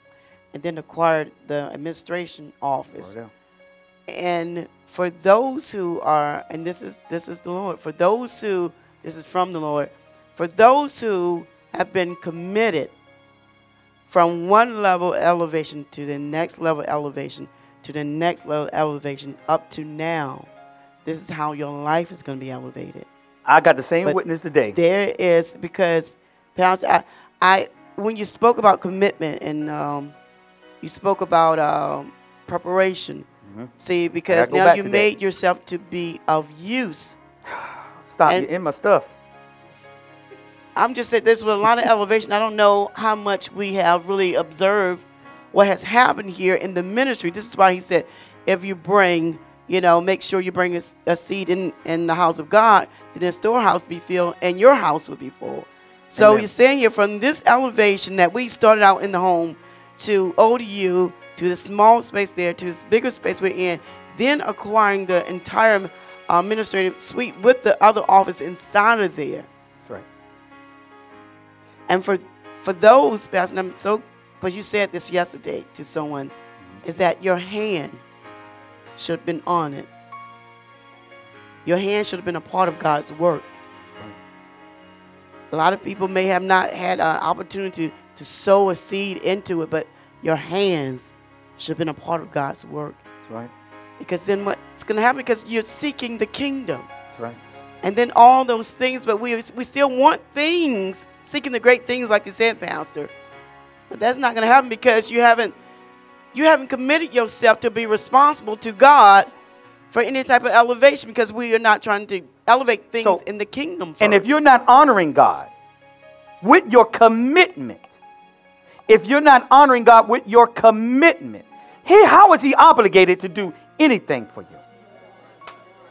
and then acquired the administration office. Right and for those who are, and this is this is the Lord. For those who, this is from the Lord. For those who have been committed from one level elevation to the next level elevation to the next level elevation up to now, this is how your life is going to be elevated. I got the same But witness today. There is because, Pastor, I, I when you spoke about commitment and um, you spoke about um, preparation. See, because now you to that. made yourself to be of use. Stop and- you in my stuff. I'm just saying this with a lot of elevation. I don't know how much we have really observed what has happened here in the ministry. This is why he said, if you bring, you know, make sure you bring a, a seed in, in the house of God, then the storehouse be filled and your house will be full. So Amen. you're saying here from this elevation that we started out in the home to ODU, to the small space there, to this bigger space we're in, then acquiring the entire uh, administrative suite with the other office inside of there. And for for those, Pastor, I'm so, because you said this yesterday to someone, is that your hand should have been on it. Your hand should have been a part of God's work. A lot of people may have not had an opportunity to sow a seed into it, but your hands should have been a part of God's work. That's right. Because then what's going to happen? Because you're seeking the kingdom That's right. and then all those things, but we we still want things, seeking the great things, like you said, Pastor. But that's not going to happen because you haven't you haven't committed yourself to be responsible to God for any type of elevation because we are not trying to elevate things So- in the kingdom. And if you're not honoring God with your commitment, if you're not honoring God with your commitment, he, how is he obligated to do anything for you?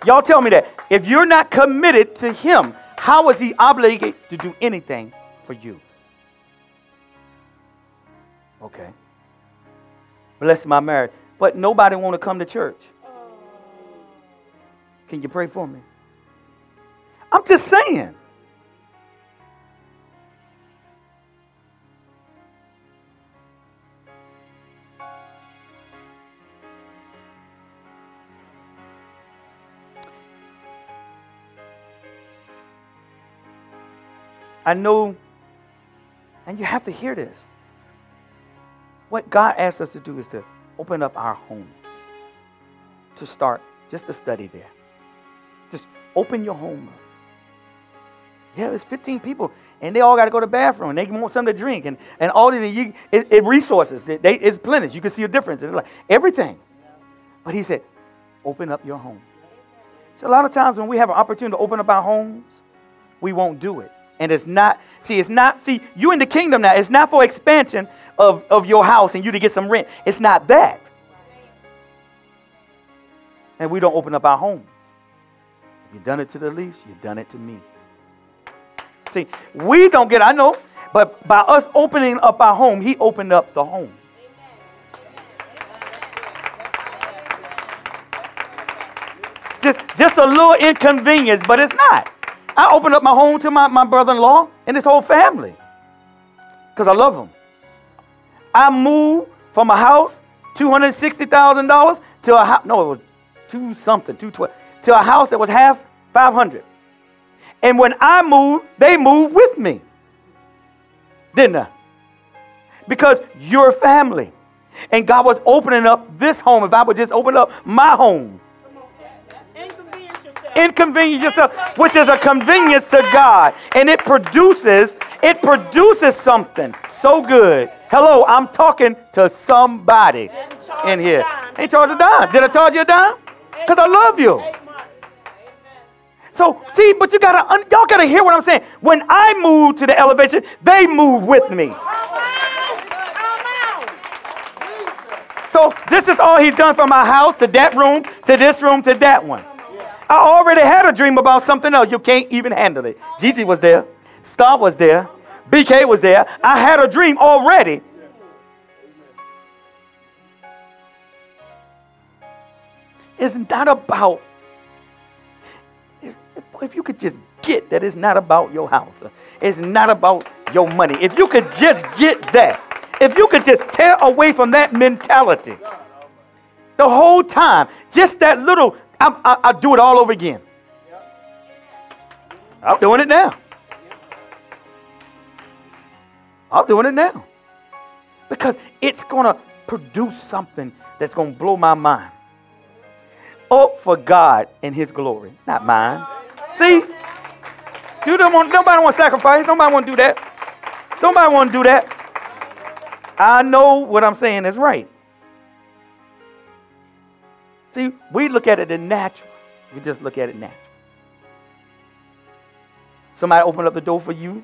Y'all tell me that. If you're not committed to him, how is he obligated to do anything for you? Okay. Bless my marriage. But nobody want to come to church. Can you pray for me? I'm just saying. I know, and you have to hear this. What God asks us to do is to open up our home, to start just to study there. Just open your home up. Yeah, there's 15 people, and they all got to go to the bathroom. And they want something to drink, and, and all these you, it, it resources. They, they, it's plenty. You can see a difference. It's like everything. But he said, open up your home. So a lot of times when we have an opportunity to open up our homes, we won't do it. And it's not, see, it's not, see, you in the kingdom now. It's not for expansion of, of your house and you to get some rent. It's not that. And we don't open up our homes. You've done it to the least, you've done it to me. See, we don't get, I know, but by us opening up our home, he opened up the home. Just, just a little inconvenience, but it's not. I opened up my home to my, my brother in law and his whole family because I love them. I moved from a house, $260,000, to a house, no, it was two something, 212, to a house that was half 500. And when I moved, they moved with me. Didn't I? Because you're family. And God was opening up this home. If I would just open up my home, inconvenience yourself. which is a convenience to God. And it produces, it produces something so good. Hello, I'm talking to somebody in here. Ain't charge a dime. Did I charge you a dime? Because I love you. So see, but you gotta y'all gotta hear what I'm saying. When I move to the elevation, they move with me. So this is all he's done from my house to that room to this room to that one. I already had a dream about something else. You can't even handle it. Gigi was there. Star was there. BK was there. I had a dream already. It's not about if you could just get that it's not about your house, it's not about your money. If you could just get that, if you could just tear away from that mentality, the whole time. Just that little, I, I, I do it all over again. I'm doing it now. I'm doing it now. Because it's going to produce something that's going to blow my mind. Oh, for God and His glory, not mine. See? You don't want, nobody want to sacrifice. Nobody want to do that. Nobody want to do that. I know what I'm saying is right. See, we look at it in natural. We just look at it natural. Somebody open up the door for you.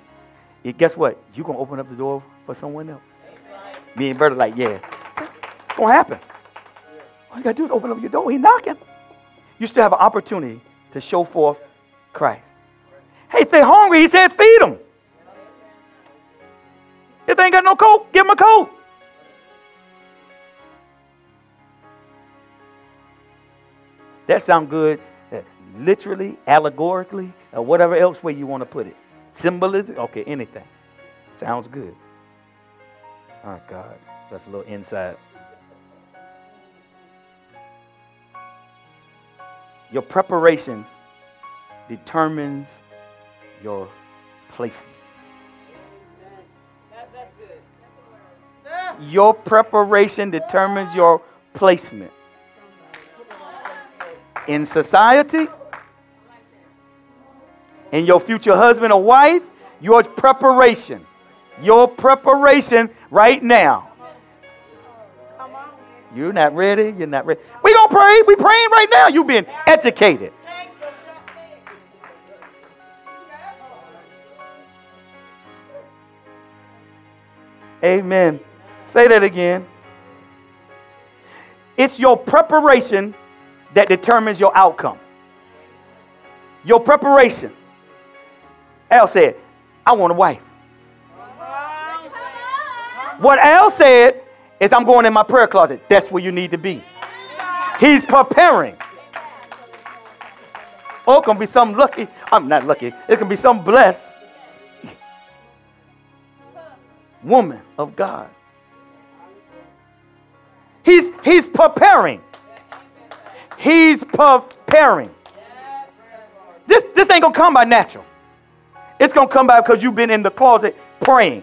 Guess what? You're going to open up the door for someone else. Me and Berta like, yeah, it's going to happen. All you got to do is open up your door. He's knocking. You still have an opportunity to show forth Christ. Hey, if they're hungry, he said, feed them. If they ain't got no coat, give them a coat. That sound good, uh, literally, allegorically, or whatever else way you want to put it. Symbolism, okay, anything. Sounds good. Oh God, that's a little inside. Your preparation determines your placement. Your preparation determines your placement in society, in your future husband or wife, your preparation. Your preparation right now. You're not ready. You're not ready. We gonna pray. We praying right now. You being educated. Amen. Say that again. It's your preparation that determines your outcome. Your preparation. Al said, I want a wife. What Al said is, I'm going in my prayer closet. That's where you need to be. He's preparing. Oh, it can be some lucky. I'm not lucky. It can be some blessed woman of God. He's, he's preparing. He's preparing. This, this ain't going to come by natural. It's going to come by because you've been in the closet praying.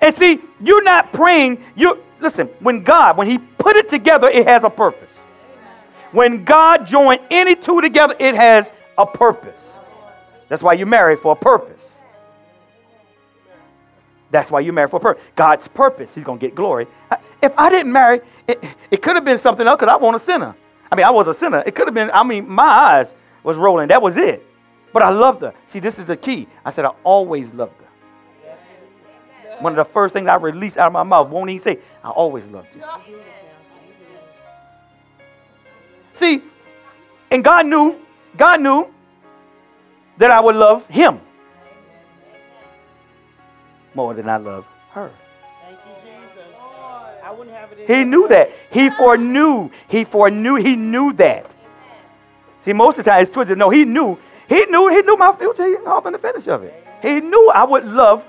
And see, you're not praying. You listen, when God, when He put it together, it has a purpose. When God joined any two together, it has a purpose. That's why you marry for a purpose. That's why you marry for a purpose. God's purpose. He's going to get glory. If I didn't marry, it, it could have been something else because I want a sinner. I mean, I was a sinner. It could have been, I mean, my eyes was rolling. That was it. But I loved her. See, this is the key. I said, I always loved her. One of the first things I released out of my mouth, won't he say, I always loved you. See, and God knew, God knew that I would love him more than I love her. He knew that. He foreknew. He foreknew. He knew that. See, most of the time it's twisted. No, he knew. He knew. He knew my future. He off in the finish of it. He knew I would love.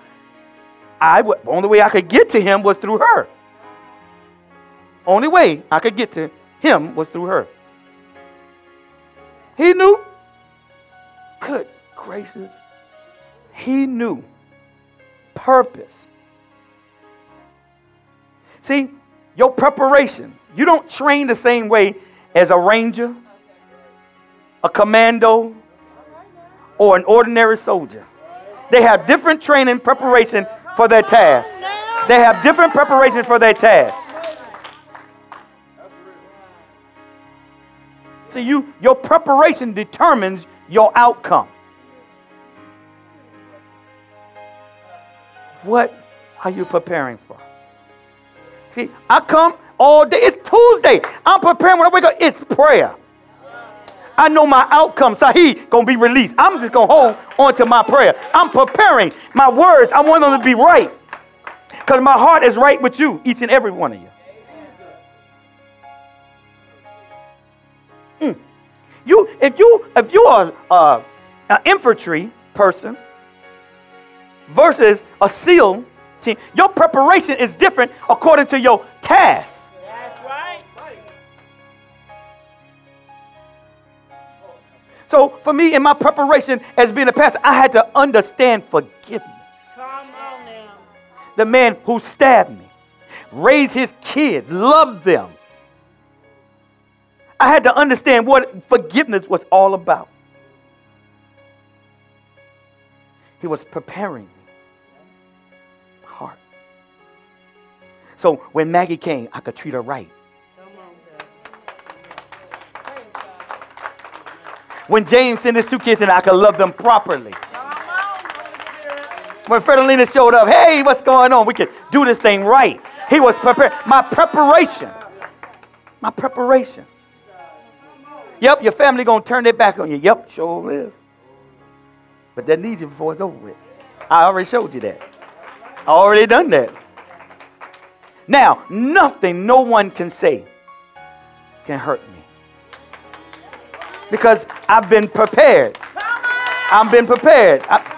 I would. Only way I could get to him was through her. Only way I could get to him was through her. He knew. Good gracious. He knew purpose. See, your preparation, you don't train the same way as a ranger, a commando, or an ordinary soldier. They have different training preparation for their tasks. They have different preparation for their tasks. So you your preparation determines your outcome. What are you preparing for? See, I come all day. It's Tuesday. I'm preparing when I wake up. It's prayer. I know my outcome, Sahih, gonna be released. I'm just gonna hold on to my prayer. I'm preparing my words. I want them to be right. Because my heart is right with you, each and every one of you. Mm. You, if you, if you are uh, an infantry person versus a SEAL Your preparation is different according to your task. That's right. So for me, in my preparation as being a pastor, I had to understand forgiveness. Come on now. The man who stabbed me, raised his kids, loved them. I had to understand what forgiveness was all about. He was preparing So when Maggie came, I could treat her right. When James sent his two kids in, I could love them properly. When Fredolina showed up, hey, what's going on? We could do this thing right. He was prepared. My preparation. My preparation. Yep, your family gonna turn their back on you. Yep, sure is. But that needs you before it's over with. I already showed you that. I already done that. Now, nothing no one can say can hurt me. Because I've been prepared. I've been prepared. I-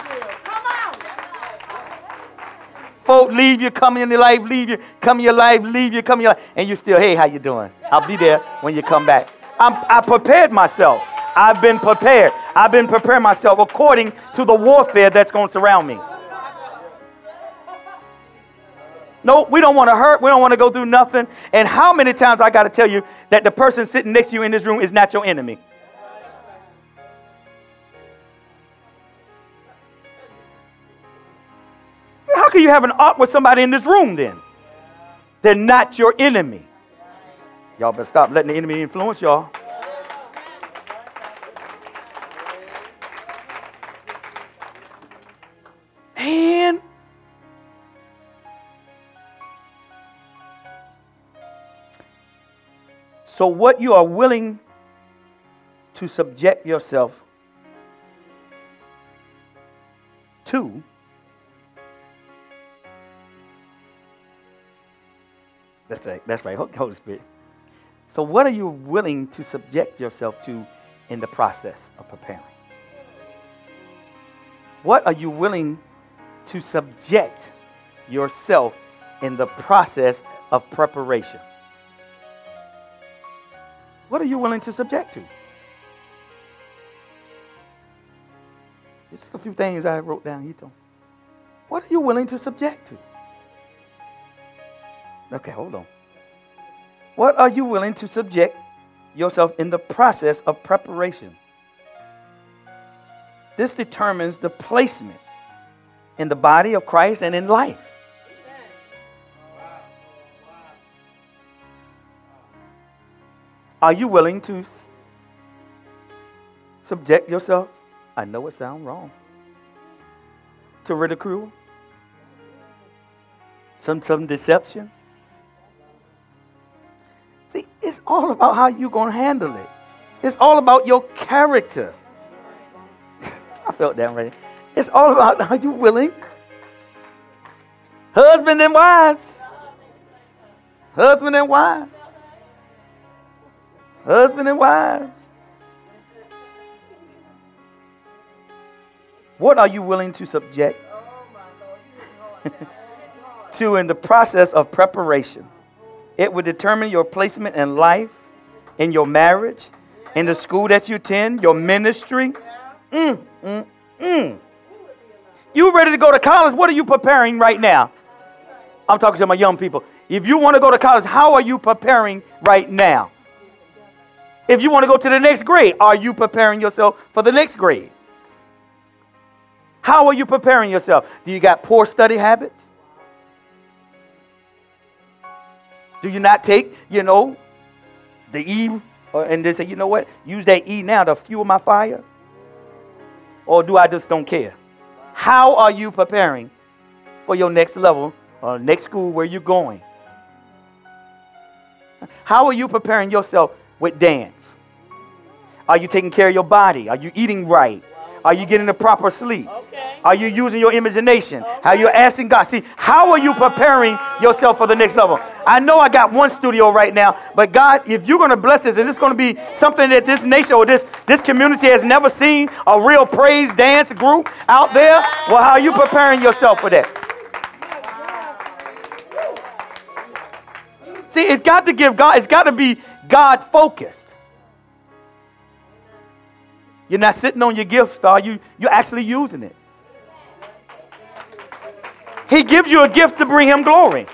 Folk leave you, come in your life, leave you, come in your life, leave you, come in your life, and you still, hey, how you doing? I'll be there when you come back. I'm, I prepared myself. I've been prepared. I've been preparing myself according to the warfare that's going to surround me. No, we don't want to hurt. We don't want to go through nothing. And how many times I got to tell you that the person sitting next to you in this room is not your enemy? How can you have an art with somebody in this room then? They're not your enemy. Y'all better stop letting the enemy influence y'all. Man. So, what you are willing to subject yourself to That's right. That's right. Holy Spirit. So, what are you willing to subject yourself to in the process of preparing? What are you willing to subject yourself in the process of preparation? What are you willing to subject to? Just a few things I wrote down here. Tom. What are you willing to subject to? Okay, hold on. What are you willing to subject yourself in the process of preparation? This determines the placement in the body of Christ and in life. Are you willing to subject yourself? I know it sounds wrong. To ridicule? Some some deception? See, it's all about how you're going to handle it. It's all about your character. I felt that right. It's all about are you willing? Husband and wives. Husband and wives. Husband and wives. What are you willing to subject to in the process of preparation? It will determine your placement in life, in your marriage, in the school that you attend, your ministry. Mm, mm, mm. You ready to go to college? What are you preparing right now? I'm talking to my young people. If you want to go to college, how are you preparing right now? If you want to go to the next grade, are you preparing yourself for the next grade? How are you preparing yourself? Do you got poor study habits? Do you not take, you know, the E or, and they say, you know what, use that E now to fuel my fire? Or do I just don't care? How are you preparing for your next level or next school where you're going? How are you preparing yourself with dance? Are you taking care of your body? Are you eating right? Are you getting the proper sleep? Okay. Are you using your imagination? How you asking God? See, how are you preparing yourself for the next level? I know I got one studio right now, but God, if you're going to bless us and it's going to be something that this nation or this this community has never seen, a real praise dance group out there. Well, how are you preparing yourself for that? See, it's got to give God, it's got to be God focused. You're not sitting on your gift, are you? You're actually using it. He gives you a gift to bring him glory.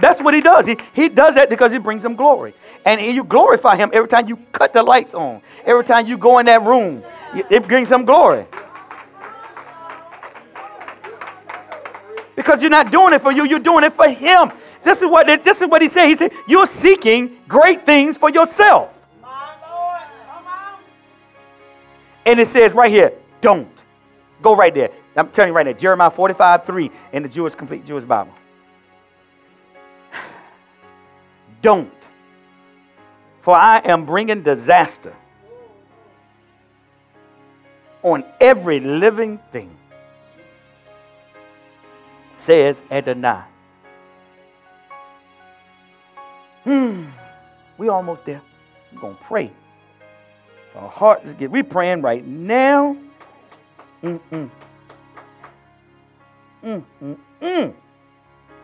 That's what he does. He, he does that because he brings him glory. And you glorify him every time you cut the lights on, every time you go in that room. It brings him glory. Because you're not doing it for you, you're doing it for him. This is what, this is what he said. He said, You're seeking great things for yourself. And it says right here, don't. Go right there. I'm telling you right now, Jeremiah 45 3 in the Jewish complete Jewish Bible. Don't. For I am bringing disaster on every living thing, says Adonai. Hmm, we almost there. We're to pray. Our hearts get, we praying right now. Mm-mm. Mm-mm-mm.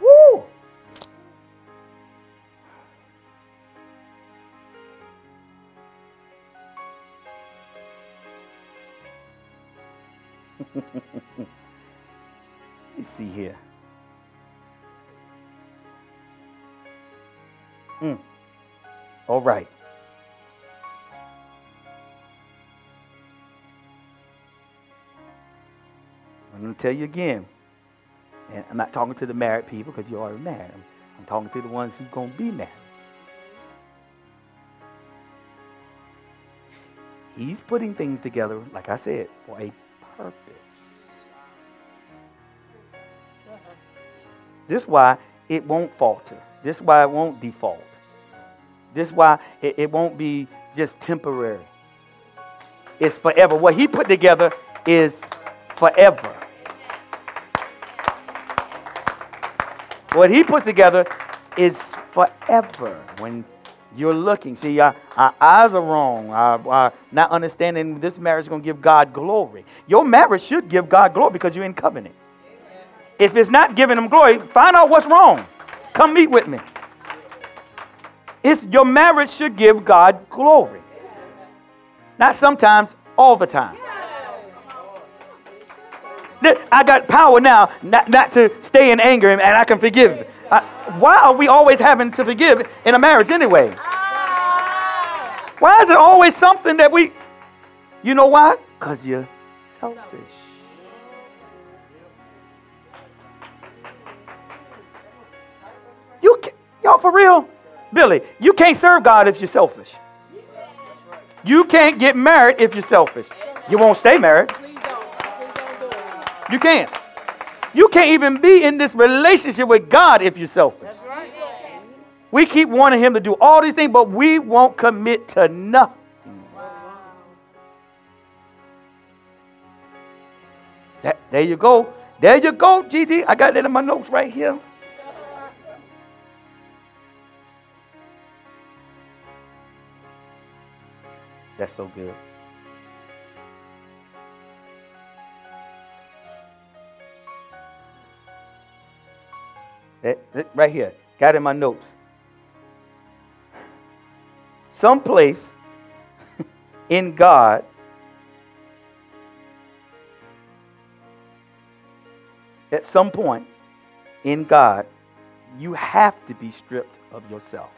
Woo! Let's see here. Mm. All right. I'm going to tell you again. And I'm not talking to the married people because you're already married. I'm, I'm talking to the ones who's going to be married. He's putting things together, like I said, for a purpose. This is why it won't falter. This is why it won't default. This is why it, it won't be just temporary. It's forever. What he put together is forever. What he puts together is forever. When you're looking, see, our, our eyes are wrong. Our, our not understanding this marriage is going to give God glory. Your marriage should give God glory because you're in covenant. If it's not giving him glory, find out what's wrong. Come meet with me. It's, your marriage should give God glory. Not sometimes, all the time. I got power now not, not to stay in anger and I can forgive. I, why are we always having to forgive in a marriage anyway? Why is it always something that we, you know why? Because you're selfish. You can, y'all for real? Billy, you can't serve God if you're selfish. You can't get married if you're selfish. You won't stay married. You can't. You can't even be in this relationship with God if you're selfish. We keep wanting Him to do all these things, but we won't commit to nothing. That, there you go. There you go, GT. I got that in my notes right here. That's so good. right here. Got in my notes. Someplace in God at some point in God, you have to be stripped of yourself.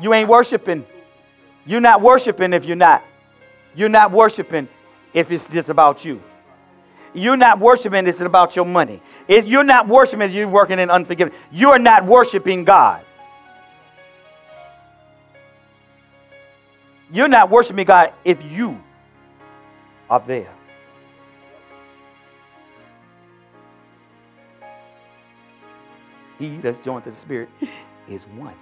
You ain't worshiping. You're not worshiping if you're not. You're not worshiping if it's just about you. You're not worshiping, it's about your money. You're not worshiping as you're working in unforgiveness. You're not worshiping God. You're not worshiping God if you are there. He that's joined to the Spirit is one.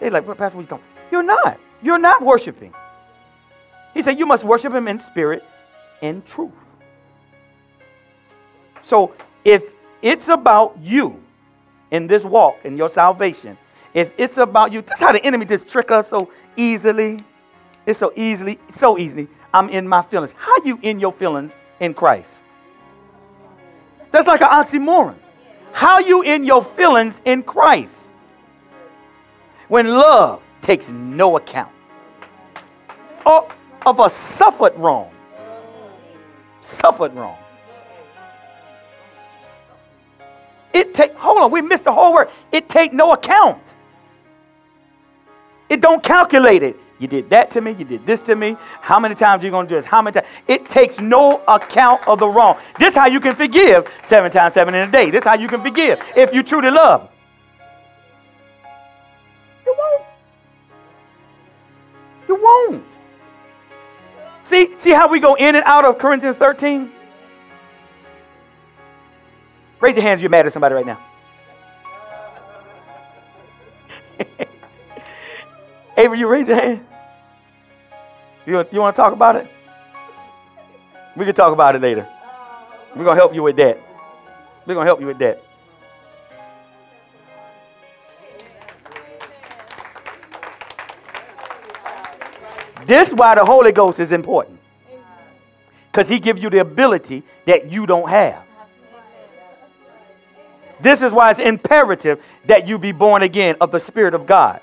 They're like, what, Pastor, what you talking? You're not. You're not worshiping. He said, You must worship him in spirit and truth. So if it's about you in this walk, in your salvation, if it's about you, that's how the enemy just trick us so easily. It's so easily, so easily. I'm in my feelings. How you in your feelings in Christ? That's like an oxymoron. How you in your feelings in Christ? When love takes no account of, a suffered wrong. Suffered wrong. It take hold on, we missed the whole word. It take no account. It don't calculate it. You did that to me, you did this to me. How many times are you gonna do this? How many times? It takes no account of the wrong. This how you can forgive seven times seven in a day. This how you can forgive if you truly love. Won't. See, see how we go in and out of Corinthians 13? Raise your hands, if you're mad at somebody right now. Avery, you raise your hand. You, you want to talk about it? We can talk about it later. We're going to help you with that. We're going to help you with that. This is why the Holy Ghost is important. Because he gives you the ability that you don't have. This is why it's imperative that you be born again of the Spirit of God.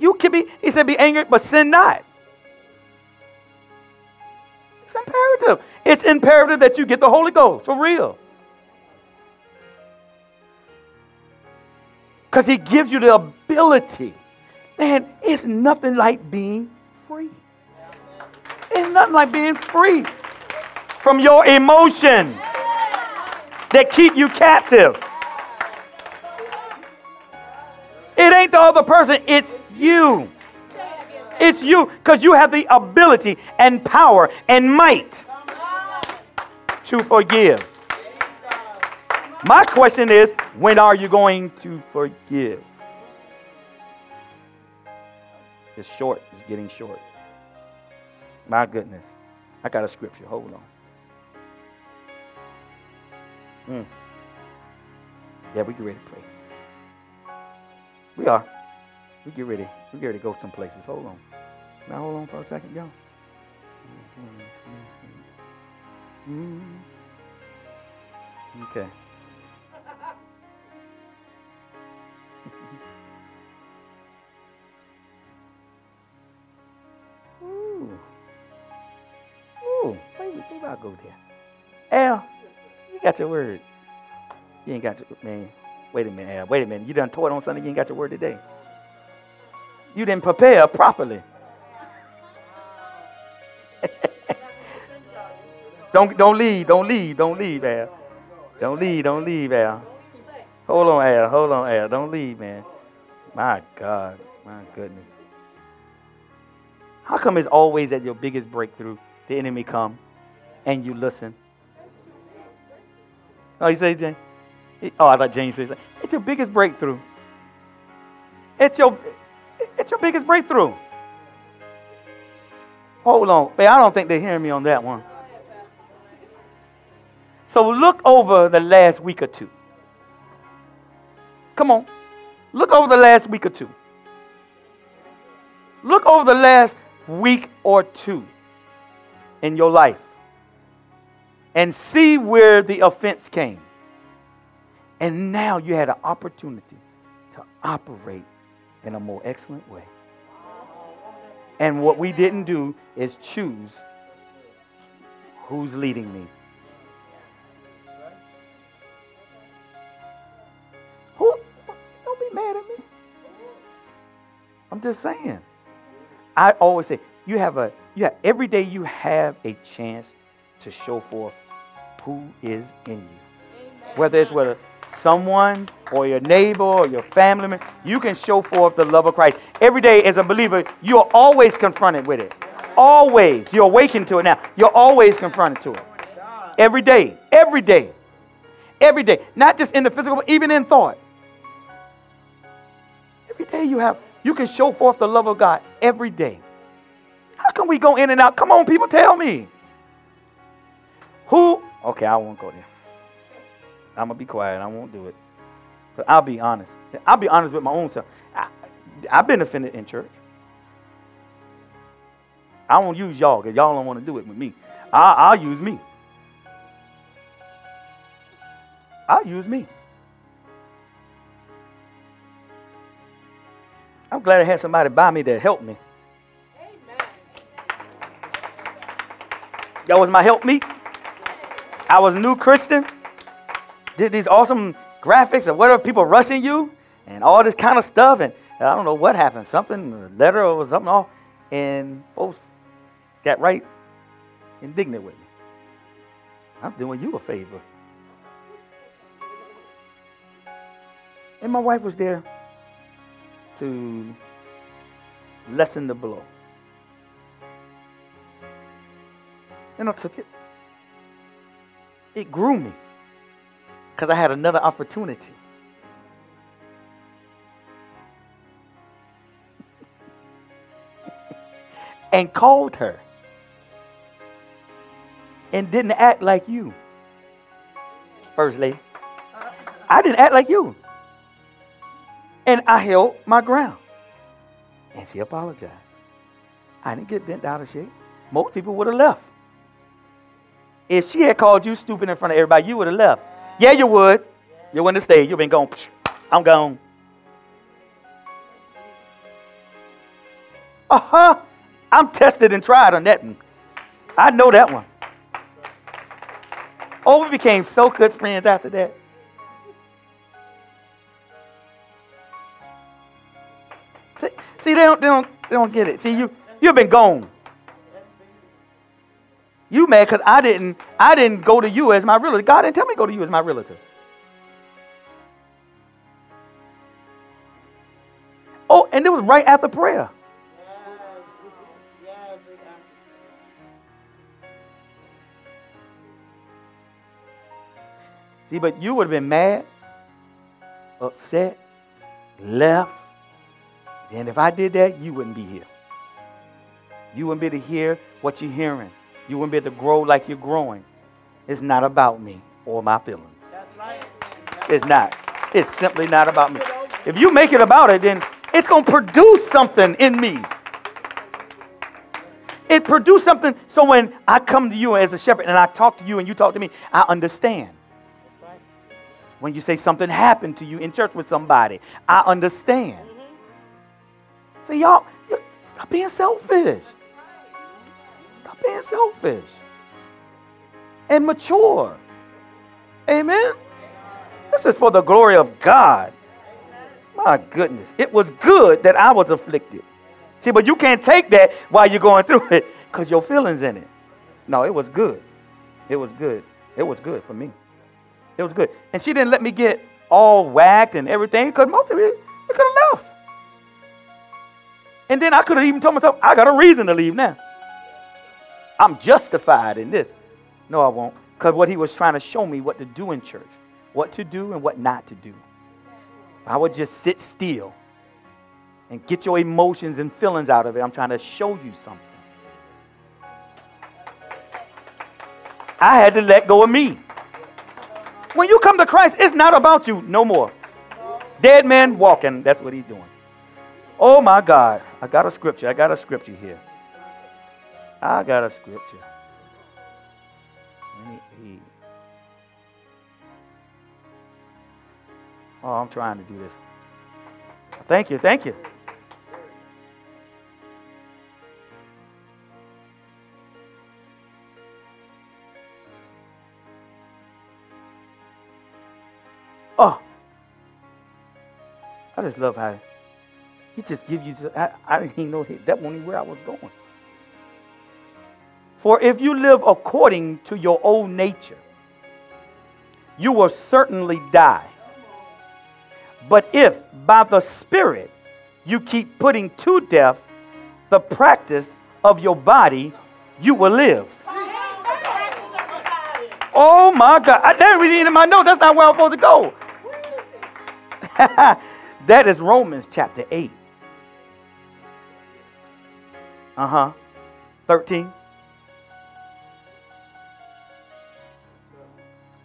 You can be, he said, be angry, but sin not. It's imperative. It's imperative that you get the Holy Ghost for real. Because he gives you the ability. Man, it's nothing like being free. It's nothing like being free from your emotions that keep you captive. It ain't the other person, it's you. It's you because you have the ability and power and might to forgive. My question is when are you going to forgive? It's short, it's getting short. My goodness. I got a scripture. Hold on. Mm. Yeah, we get ready to pray. We are. We get ready. We get ready to go some places. Hold on. Now hold on for a second, y'all. Mm. Okay. Ooh. Ooh. Maybe, maybe I'll go there. Al, you got your word. You ain't got your man. Wait a minute, Al. Wait a minute. You done taught on Sunday. You ain't got your word today. You didn't prepare properly. don't don't leave. Don't leave. Don't leave, Al. Don't leave. Don't leave, Al. Hold on, Al. Hold on, Al. Don't leave, man. My God. My goodness. How come it's always at your biggest breakthrough the enemy come and you listen? Oh, you say, Jane? Oh, I thought Jane said, it's your biggest breakthrough. It's your, it's your biggest breakthrough. Hold on. But I don't think they're hearing me on that one. So look over the last week or two. Come on. Look over the last week or two. Look over the last week or two in your life and see where the offense came. And now you had an opportunity to operate in a more excellent way. And what we didn't do is choose who's leading me. Who? Don't be mad at me. I'm just saying. I always say you have a you have every day you have a chance to show forth who is in you. Whether it's with someone or your neighbor or your family member, you can show forth the love of Christ. Every day as a believer, you are always confronted with it. Always. You're awakened to it now. You're always confronted to it. Every day. Every day. Every day. Not just in the physical, but even in thought. Every day you have, you can show forth the love of God every day. How can we go in and out? Come on, people, tell me. Who? Okay, I won't go there. I'm gonna be quiet. I won't do it. But I'll be honest. I'll be honest with my own self. I, I've been offended in church. I won't use y'all because y'all don't want to do it with me. I, I'll use me. I'll use me. I'm glad I had somebody by me that helped me. Amen. That was my help me. I was a new Christian. Did these awesome graphics of whatever people rushing you and all this kind of stuff. And I don't know what happened. Something, a letter or something off. And folks got right indignant with me. I'm doing you a favor. And my wife was there to lessen the blow. And I took it. It grew me because I had another opportunity. and called her and didn't act like you, First Lady. I didn't act like you. And I held my ground. And she apologized. I didn't get bent out of shape. Most people would have left. If she had called you stupid in front of everybody, you would have left. Yeah, you would. You wouldn't have stayed. You've been gone. I'm gone. Uh huh. I'm tested and tried on that one. I know that one. Oh, we became so good friends after that. See, they don't, they don't, they don't get it. See, you, you've been gone. You mad because I didn't, I didn't go to you as my relative. God didn't tell me to go to you as my relative. Oh, and it was right after prayer. See, but you would have been mad, upset, left, and if I did that, you wouldn't be here. You wouldn't be able to hear what you're hearing. You wouldn't be able to grow like you're growing. It's not about me or my feelings. That's right. It's not. It's simply not about me. If you make it about it, then it's going to produce something in me. It produced something so when I come to you as a shepherd and I talk to you and you talk to me, I understand. When you say something happened to you in church with somebody, I understand. See, y'all, stop being selfish. Stop being selfish. And mature. Amen. This is for the glory of God. My goodness. It was good that I was afflicted. See, but you can't take that while you're going through it because your feelings in it. No, it was good. It was good. It was good for me. It was good. And she didn't let me get all whacked and everything because most of it, we could have left. And then I could have even told myself, I got a reason to leave now. I'm justified in this. No, I won't. Because what he was trying to show me what to do in church, what to do and what not to do. I would just sit still and get your emotions and feelings out of it. I'm trying to show you something. I had to let go of me. When you come to Christ, it's not about you no more. Dead man walking, that's what he's doing. Oh my God. I got a scripture. I got a scripture here. I got a scripture. Oh, I'm trying to do this. Thank you. Thank you. Oh, I just love how he just give you. I, I didn't even know that wasn't where I was going. For if you live according to your old nature, you will certainly die. But if by the Spirit you keep putting to death the practice of your body, you will live. Oh my God. I didn't read it in my notes. That's not where I'm supposed to go. that is Romans chapter 8. Uh huh. 13.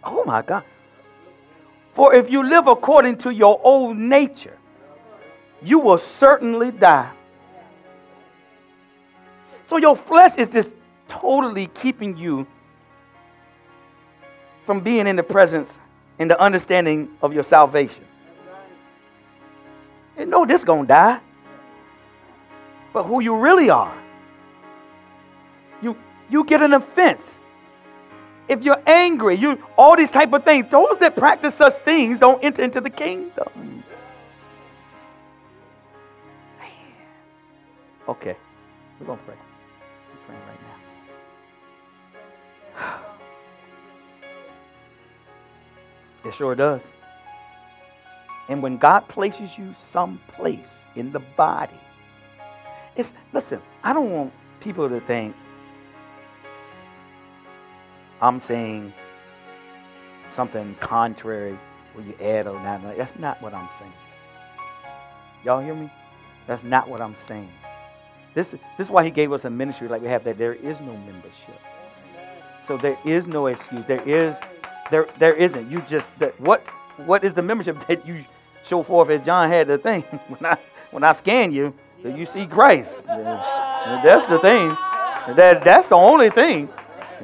Oh my God. For if you live according to your old nature, you will certainly die. So your flesh is just totally keeping you from being in the presence and the understanding of your salvation. You know this gonna die. But who you really are. You you get an offense. If you're angry, you all these type of things, those that practice such things don't enter into the kingdom. Man. Okay, we're gonna pray. We're praying right now. It sure does. And when God places you someplace in the body, it's listen, I don't want people to think I'm saying something contrary where you add or not. That's not what I'm saying. Y'all hear me? That's not what I'm saying. This, this is why he gave us a ministry like we have that there is no membership. So there is no excuse. There is there there isn't. You just that what what is the membership that you show forth as John had the thing when I when I scan you that you see Christ. That's the thing. That that's the only thing.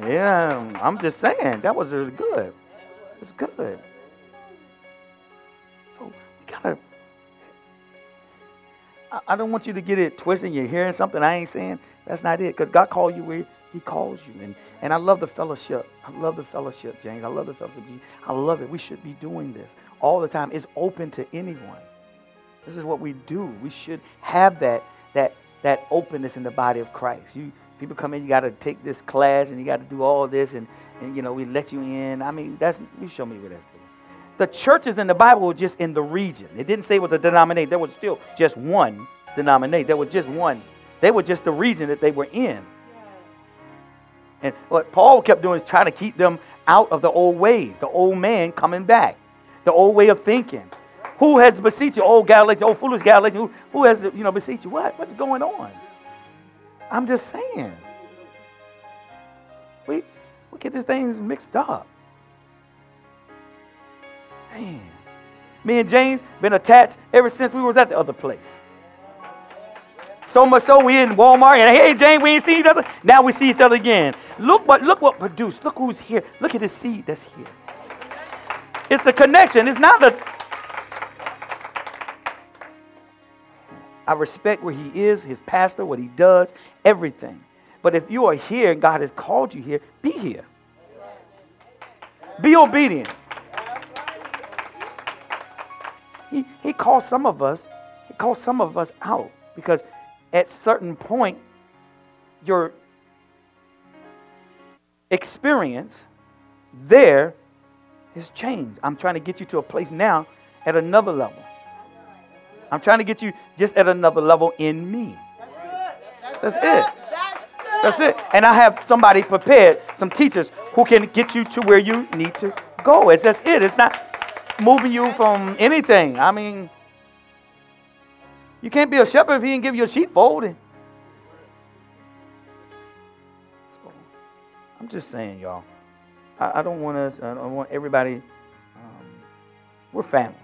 Yeah, I'm just saying that was good. It's good. So we gotta. I, I don't want you to get it twisted. You're hearing something I ain't saying. That's not it. Because God called you where He calls you, and and I love the fellowship. I love the fellowship, James. I love the fellowship. I love it. We should be doing this all the time. It's open to anyone. This is what we do. We should have that that that openness in the body of Christ. You people come in, you got to take this class and you got to do all this, and, and you know we let you in. I mean, that's you show me what that's doing. The churches in the Bible were just in the region. It didn't say it was a denomination. There was still just one denomination. There was just one. They were just the region that they were in. And what Paul kept doing is trying to keep them out of the old ways, the old man coming back, the old way of thinking. Who has beseech you, old Galatians, old foolish Galatians? Who, who has, you know, beseech you? What? What's going on? I'm just saying. We, we get these things mixed up. Man. Me and James been attached ever since we was at the other place. So much so we in Walmart and hey James, we ain't seen each other. Now we see each other again. Look what look what produced. Look who's here. Look at the seed that's here. It's the connection. It's not the I respect where he is, his pastor, what he does, everything. But if you are here and God has called you here, be here. Be obedient. He, he calls some of us, he calls some of us out because at certain point, your experience there has changed. I'm trying to get you to a place now at another level. I'm trying to get you just at another level in me. That's it. That's it. And I have somebody prepared, some teachers who can get you to where you need to go. It's that's it. It's not moving you from anything. I mean, you can't be a shepherd if he didn't give you a sheepfold. I'm just saying, y'all. I, I don't want us. I don't want everybody. Um, we're family.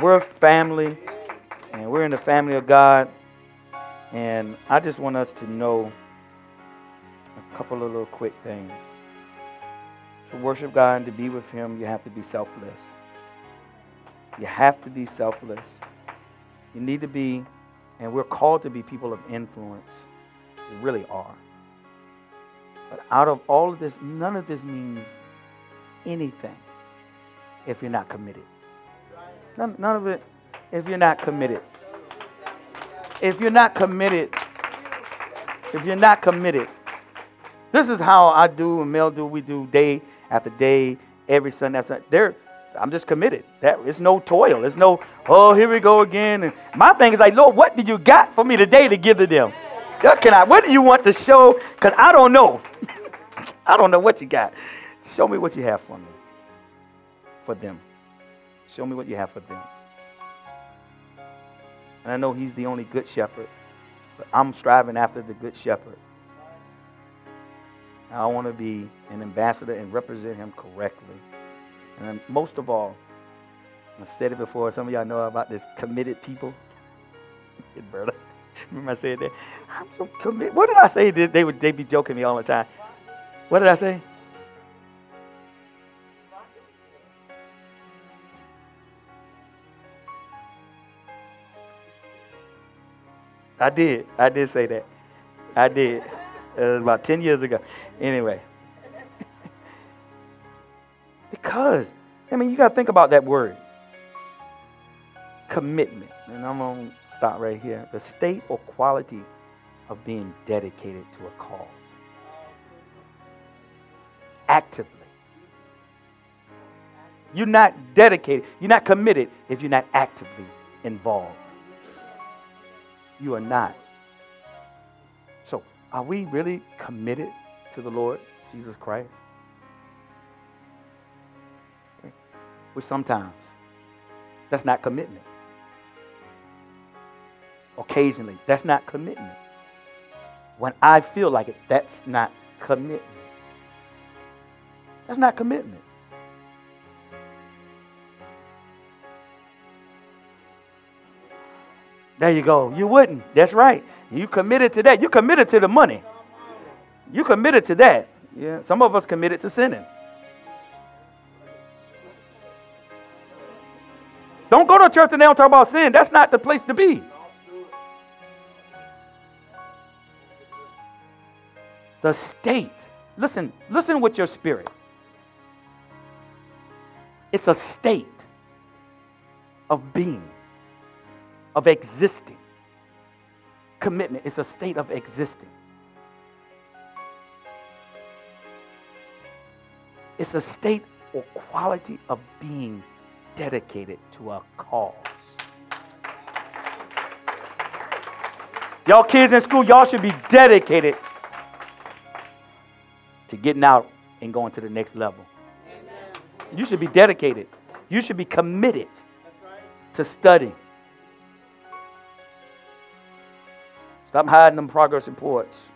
We're a family, and we're in the family of God. And I just want us to know a couple of little quick things. To worship God and to be with Him, you have to be selfless. You have to be selfless. You need to be, and we're called to be people of influence. We really are. But out of all of this, none of this means anything if you're not committed. None, none of it if you're not committed. If you're not committed, if you're not committed, this is how I do and Mel do. We do day after day, every Sunday after Sunday. There, I'm just committed. That it's no toil. It's no, oh, here we go again. And my thing is like, Lord, what did you got for me today to give to them? What can I? What do you want to show? Because I don't know. I don't know what you got. Show me what you have for me, for them. Show me what you have for them. And I know He's the only good shepherd, but I'm striving after the good shepherd. I want to be an ambassador and represent Him correctly. And most of all, I've said it before, some of y'all know about this committed people. brother. Remember I said that? I'm so committed. What did I say? They would they be joking me all the time. What did I say? I did. I did say that. I did. It was about 10 years ago. Anyway. because, I mean, you got to think about that word commitment. And I'm going to stop right here. The state or quality of being dedicated to a cause. Actively. You're not dedicated, you're not committed if you're not actively involved. You are not. So, are we really committed to the Lord Jesus Christ? We sometimes. That's not commitment. Occasionally, that's not commitment. When I feel like it, that's not commitment. That's not commitment. There you go. You wouldn't. That's right. You committed to that. You committed to the money. You committed to that. Yeah. Some of us committed to sinning. Don't go to church and they don't talk about sin. That's not the place to be. The state. Listen, listen with your spirit. It's a state of being of existing. Commitment is a state of existing. It's a state or quality of being dedicated to a cause. Y'all kids in school, y'all should be dedicated to getting out and going to the next level. Amen. You should be dedicated. You should be committed right. to studying. Stop hiding them progress reports.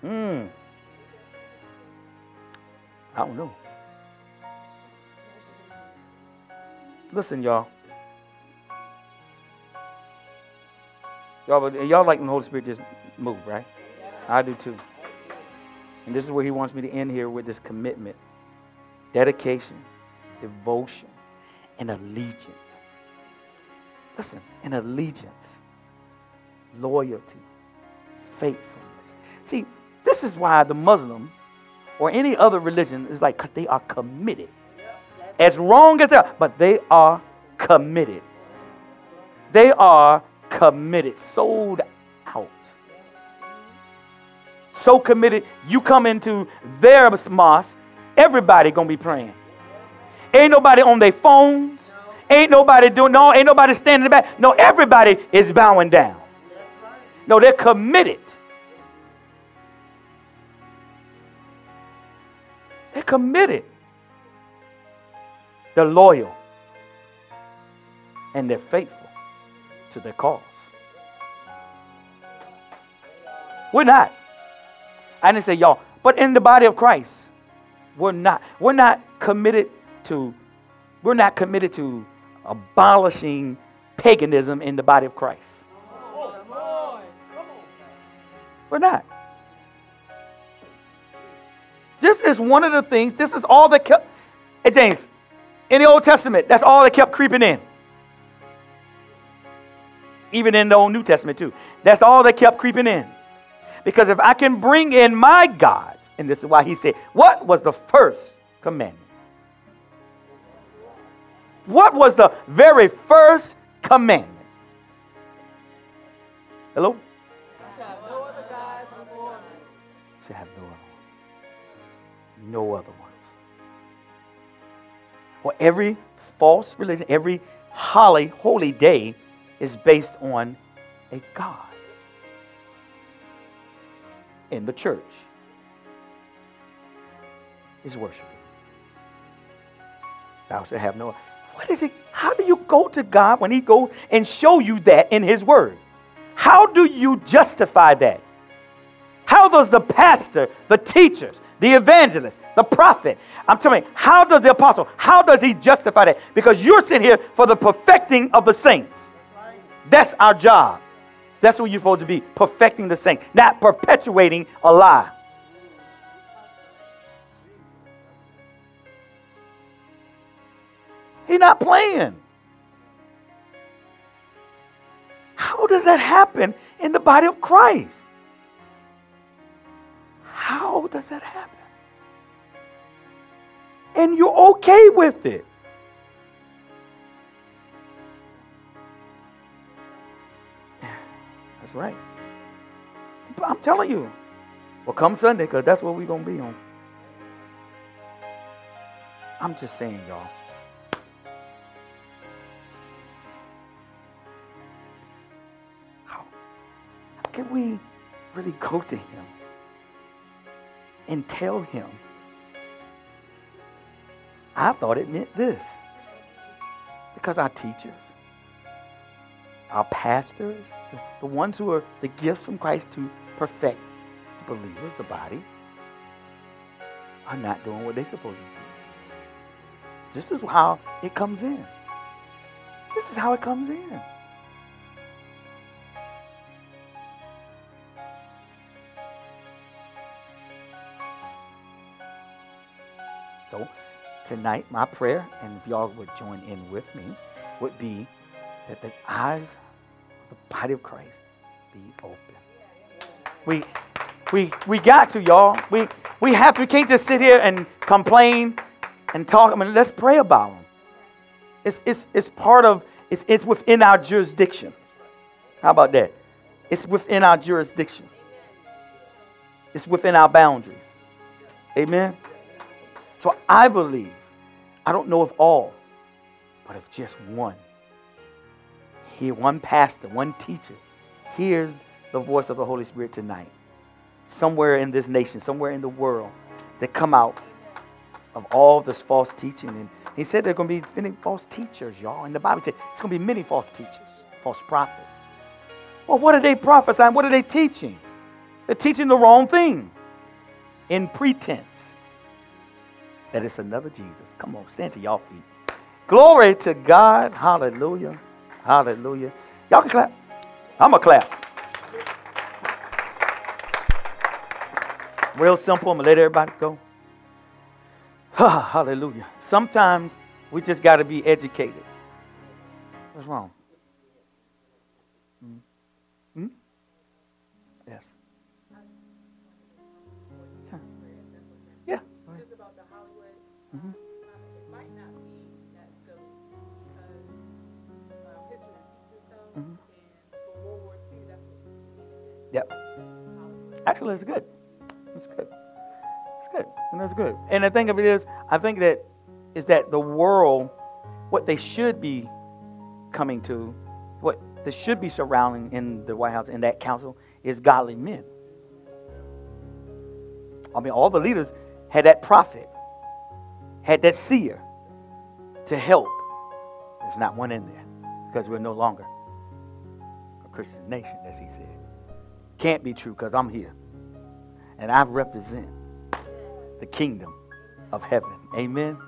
Hmm. I don't know. Listen, y'all. Y'all, y'all like the Holy Spirit just move, right? I do too. And this is where He wants me to end here with this commitment, dedication, devotion an allegiance. Listen, an allegiance, loyalty, faithfulness. See, this is why the Muslim or any other religion is like, because they are committed. As wrong as they are, but they are committed. They are committed, sold out. So committed, you come into their mosque, everybody gonna be praying. Ain't nobody on their phones. Ain't nobody doing no, ain't nobody standing back. No, everybody is bowing down. No, they're committed. They're committed. They're loyal. And they're faithful to their cause. We're not. I didn't say y'all, but in the body of Christ, we're not. We're not committed to, we're not committed to abolishing paganism in the body of Christ. We're not. This is one of the things, this is all that kept, hey James, in the Old Testament, that's all that kept creeping in. Even in the Old New Testament, too. That's all that kept creeping in. Because if I can bring in my gods, and this is why he said, What was the first commandment? What was the very first commandment? Hello? Shall have no other ones. No other ones. Well, every false religion, every holy, holy day is based on a God in the church is worshiping. Thou shalt have no what is it? How do you go to God when He goes and show you that in His Word? How do you justify that? How does the pastor, the teachers, the evangelist, the prophet, I'm telling you, how does the apostle, how does he justify that? Because you're sitting here for the perfecting of the saints. That's our job. That's what you're supposed to be, perfecting the saints, not perpetuating a lie. He's not playing. How does that happen in the body of Christ? How does that happen? And you're okay with it. That's right. I'm telling you. Well, come Sunday, because that's what we're going to be on. I'm just saying, y'all. Can we really go to Him and tell Him? I thought it meant this. Because our teachers, our pastors, the, the ones who are the gifts from Christ to perfect the believers, the body, are not doing what they're supposed to do. This is how it comes in. This is how it comes in. Tonight, my prayer, and if y'all would join in with me, would be that the eyes of the body of Christ be open. We, we, we got to, y'all. We, we have to. We can't just sit here and complain and talk. I mean, let's pray about them. It's, it's, it's part of, it's, it's within our jurisdiction. How about that? It's within our jurisdiction. It's within our boundaries. Amen? So I believe, I don't know if all, but if just one, here, one pastor, one teacher, hears the voice of the Holy Spirit tonight, somewhere in this nation, somewhere in the world, that come out of all this false teaching. And he said there are going to be many false teachers, y'all. And the Bible said it's going to be many false teachers, false prophets. Well, what are they prophesying? What are they teaching? They're teaching the wrong thing in pretense that it's another Jesus. Come on, stand to y'all feet. Glory to God. Hallelujah. Hallelujah. Y'all can clap. I'm going to clap. Real simple. I'm going to let everybody go. Hallelujah. Sometimes we just got to be educated. What's wrong? Mm-hmm. Mm-hmm. Yep. Actually, it's good. It's good. It's good. And that's good. And the thing of it is, I think that is that the world, what they should be coming to, what they should be surrounding in the White House, in that council, is godly men. I mean, all the leaders had that prophet, had that seer to help. There's not one in there because we're no longer a Christian nation, as he said. Can't be true because I'm here and I represent the kingdom of heaven. Amen.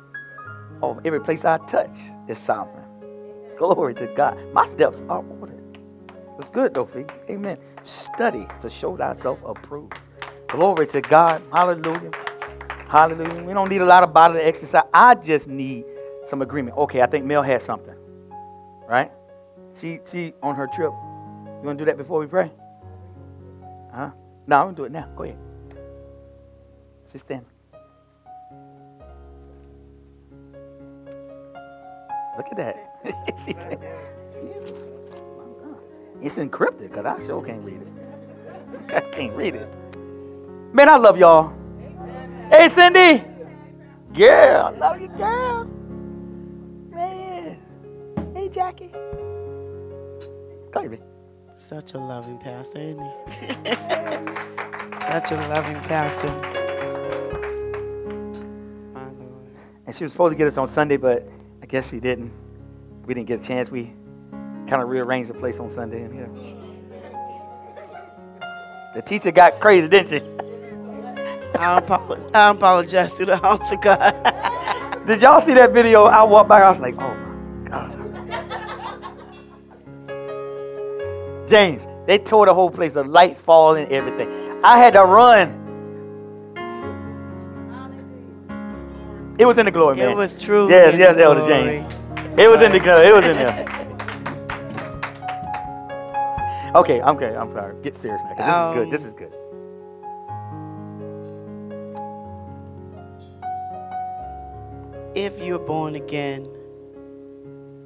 Oh, every place I touch is sovereign. Glory to God. My steps are ordered. It's good Fee. Amen. Study to show thyself approved. Glory to God. Hallelujah. Hallelujah. We don't need a lot of bodily exercise. I just need some agreement. Okay, I think Mel has something. Right? See, see on her trip. You want to do that before we pray? Huh? No, I'm going to do it now. Go ahead. Just stand. Look at that. it's encrypted because I sure can't read it. I can't read it. Man, I love y'all. Hey, Cindy. Girl, I love you, girl. Man. Hey, Jackie. Go ahead. Such a loving pastor, isn't he? Such a loving pastor. My Lord. And she was supposed to get us on Sunday, but I guess she didn't. We didn't get a chance. We kind of rearranged the place on Sunday in here. The teacher got crazy, didn't she? I apologize, I apologize to the house of God. Did y'all see that video? I walked by, I was like, oh my God. James, they tore the whole place, the lights fall and everything. I had to run. It was in the glory, man. It was true. Yes, yes, Elder James. It was in the glory. It was in there. Okay, I'm okay. I'm sorry. Get serious now. This is good. Oh. This is good. If you're born again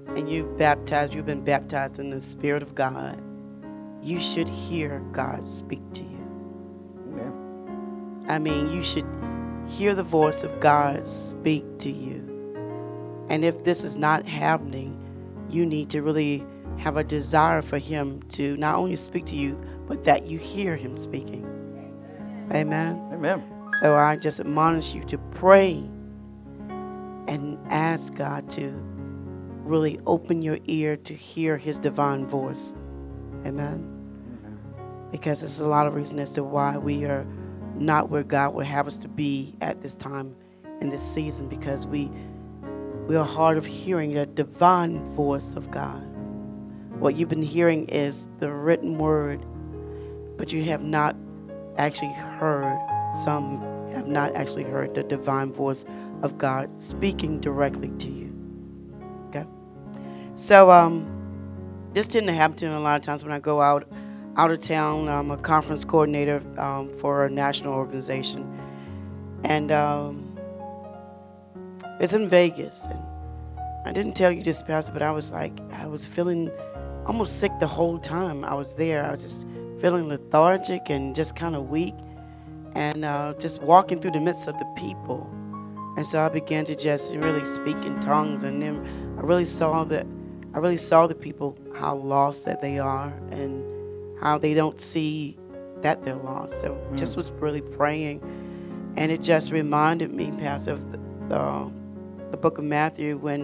and you baptized, you've been baptized in the Spirit of God, you should hear God speak to you. Amen. I mean, you should hear the voice of God speak to you. And if this is not happening, you need to really have a desire for Him to not only speak to you, but that you hear Him speaking. Amen. Amen. So I just admonish you to pray and ask God to really open your ear to hear His divine voice. Amen. Because there's a lot of reason as to why we are not where God would have us to be at this time in this season because we we are hard of hearing the divine voice of God. What you've been hearing is the written word, but you have not actually heard, some have not actually heard the divine voice of God speaking directly to you. Okay? So, um, this to happen to me a lot of times when I go out out of town. I'm a conference coordinator um, for a national organization, and um, it's in Vegas. And I didn't tell you this, Pastor, but I was like, I was feeling almost sick the whole time I was there. I was just feeling lethargic and just kind of weak, and uh, just walking through the midst of the people. And so I began to just really speak in tongues, and then I really saw that I really saw the people how lost that they are, and how they don't see that they're lost. So hmm. just was really praying, and it just reminded me, Pastor, of the, the, um, the book of Matthew when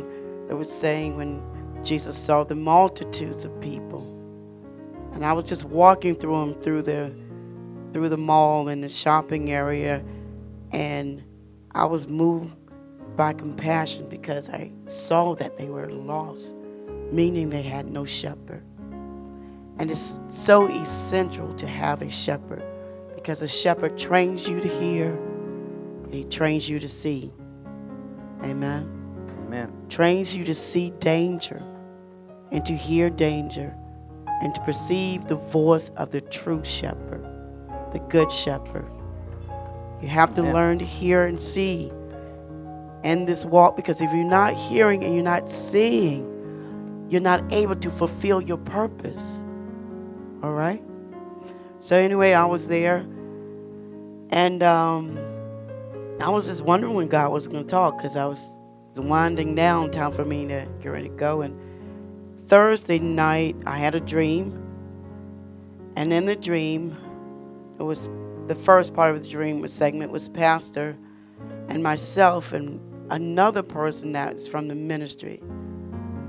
it was saying when Jesus saw the multitudes of people, and I was just walking through them through the through the mall and the shopping area, and I was moved by compassion because I saw that they were lost, meaning they had no shepherd. And it's so essential to have a shepherd because a shepherd trains you to hear, and he trains you to see. Amen. Amen. Trains you to see danger and to hear danger and to perceive the voice of the true shepherd, the good shepherd. You have to Amen. learn to hear and see in this walk because if you're not hearing and you're not seeing, you're not able to fulfill your purpose. All right? So, anyway, I was there and um, I was just wondering when God was going to talk because I was was winding down, time for me to get ready to go. And Thursday night, I had a dream. And in the dream, it was the first part of the dream was segment was pastor and myself and another person that's from the ministry.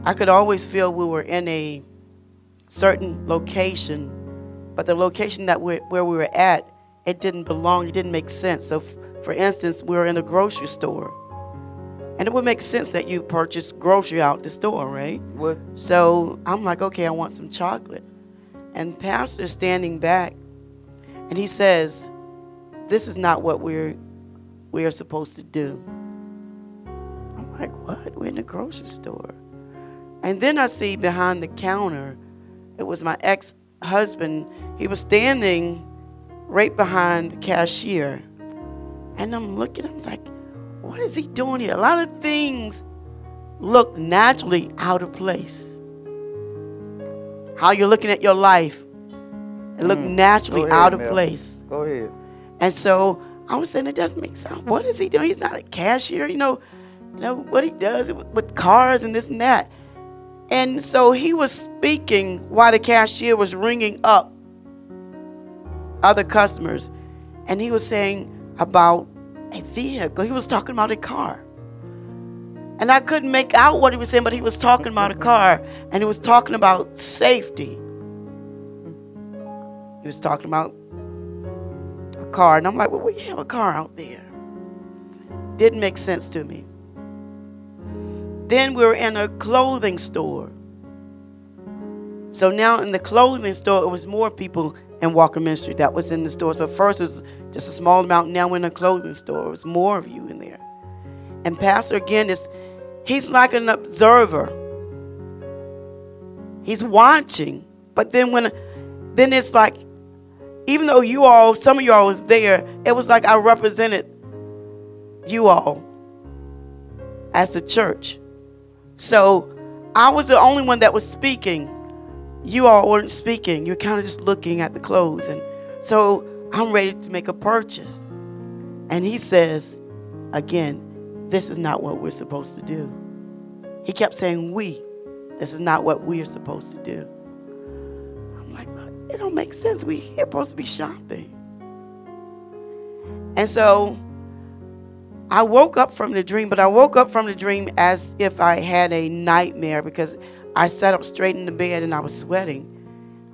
I could always feel we were in a certain location, but the location that we where we were at, it didn't belong, it didn't make sense. So, f- for instance, we were in a grocery store. And it would make sense that you purchase grocery out the store, right? What? So I'm like, okay, I want some chocolate. And pastor standing back and he says, This is not what we're we are supposed to do. I'm like, what? We're in the grocery store. And then I see behind the counter, it was my ex-husband. He was standing right behind the cashier. And I'm looking, I'm like, what is he doing here? A lot of things look naturally out of place. How you're looking at your life, it look Mm. naturally ahead, out of Mel. place. Go ahead. And so I was saying it doesn't make sense. What is he doing? He's not a cashier, you know. You know what he does with cars and this and that. And so he was speaking while the cashier was ringing up other customers, and he was saying about a vehicle. He was talking about a car. And I couldn't make out what he was saying, but he was talking about a car and he was talking about safety. He was talking about a car. And I'm like, well, we have a car out there. Didn't make sense to me. Then we were in a clothing store. So now in the clothing store, it was more people in Walker Ministry that was in the store. So first it was just a small amount. Now we're in a clothing store. It was more of you in there. And Pastor again is he's like an observer. He's watching. But then when then it's like even though you all, some of you all was there, it was like I represented you all as the church. So I was the only one that was speaking. You all weren't speaking. You're kind of just looking at the clothes. And so I'm ready to make a purchase. And he says, again, this is not what we're supposed to do. He kept saying, we. This is not what we are supposed to do. It don't make sense. We're here supposed to be shopping. And so I woke up from the dream, but I woke up from the dream as if I had a nightmare because I sat up straight in the bed and I was sweating.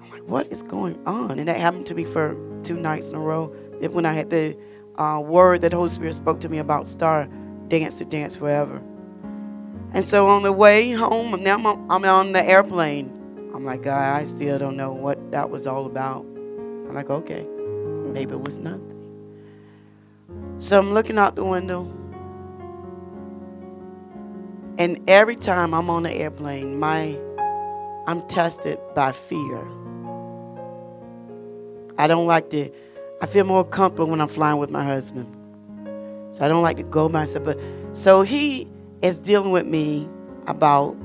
I'm like, what is going on? And that happened to me for two nights in a row. When I had the uh, word that the Holy Spirit spoke to me about star dance to dance forever. And so on the way home, now I'm on the airplane. I'm like, God, I still don't know what that was all about. I'm like, okay, maybe it was nothing. So I'm looking out the window. And every time I'm on the airplane, my I'm tested by fear. I don't like to I feel more comfortable when I'm flying with my husband. So I don't like to go myself. But so he is dealing with me about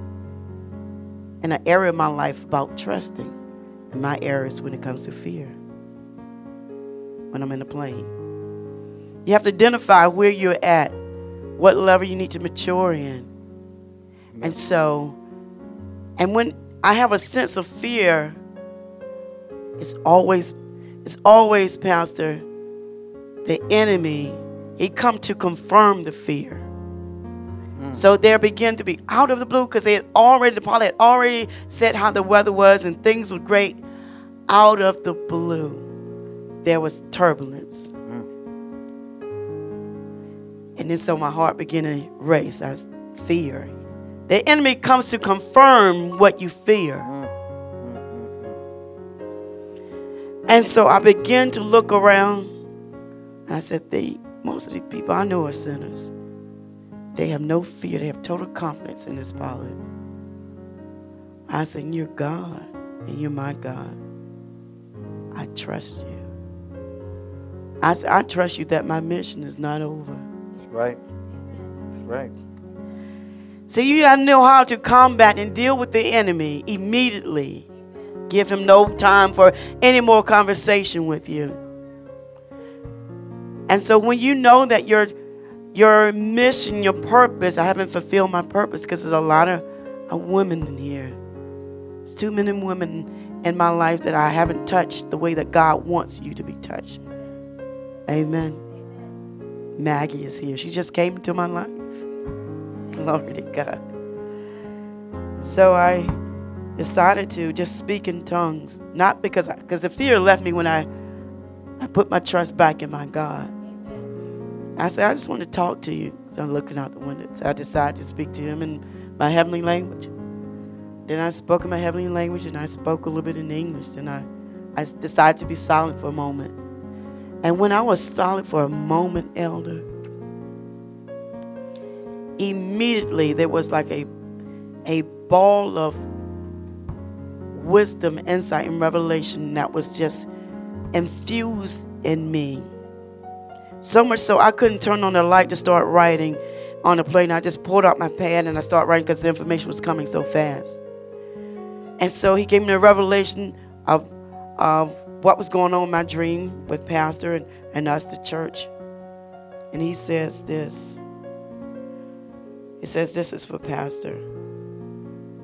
in an area of my life about trusting and my areas when it comes to fear. When I'm in a plane. You have to identify where you're at, what level you need to mature in. And so, and when I have a sense of fear, it's always, it's always, Pastor, the enemy, he come to confirm the fear. So there began to be out of the blue because they had already, the pilot had already said how the weather was and things were great. Out of the blue, there was turbulence. And then so my heart began to race. I fear. The enemy comes to confirm what you fear. And so I began to look around. I said, they, most of the people I know are sinners. They have no fear. They have total confidence in this pilot. I said, You're God and you're my God. I trust you. I said, I trust you that my mission is not over. That's right. That's right. See, you got to know how to combat and deal with the enemy immediately. Give him no time for any more conversation with you. And so when you know that your your mission, your purpose, I haven't fulfilled my purpose because there's a lot of, of women in here. There's too many women in my life that I haven't touched the way that God wants you to be touched. Amen. Maggie is here. She just came into my life. Glory to God. So I decided to just speak in tongues, not because because the fear left me when I I put my trust back in my God. I said, I just want to talk to you. So I'm looking out the window. So I decided to speak to him in my heavenly language. Then I spoke in my heavenly language and I spoke a little bit in English. Then I, I decided to be silent for a moment. And when I was silent for a moment, Elder, immediately there was like a, a ball of wisdom, insight, and revelation that was just infused in me. So much so I couldn't turn on the light to start writing on the plane. I just pulled out my pad and I started writing because the information was coming so fast. And so he gave me the revelation of, of what was going on in my dream with Pastor and, and us, the church. And he says this. He says, This is for Pastor.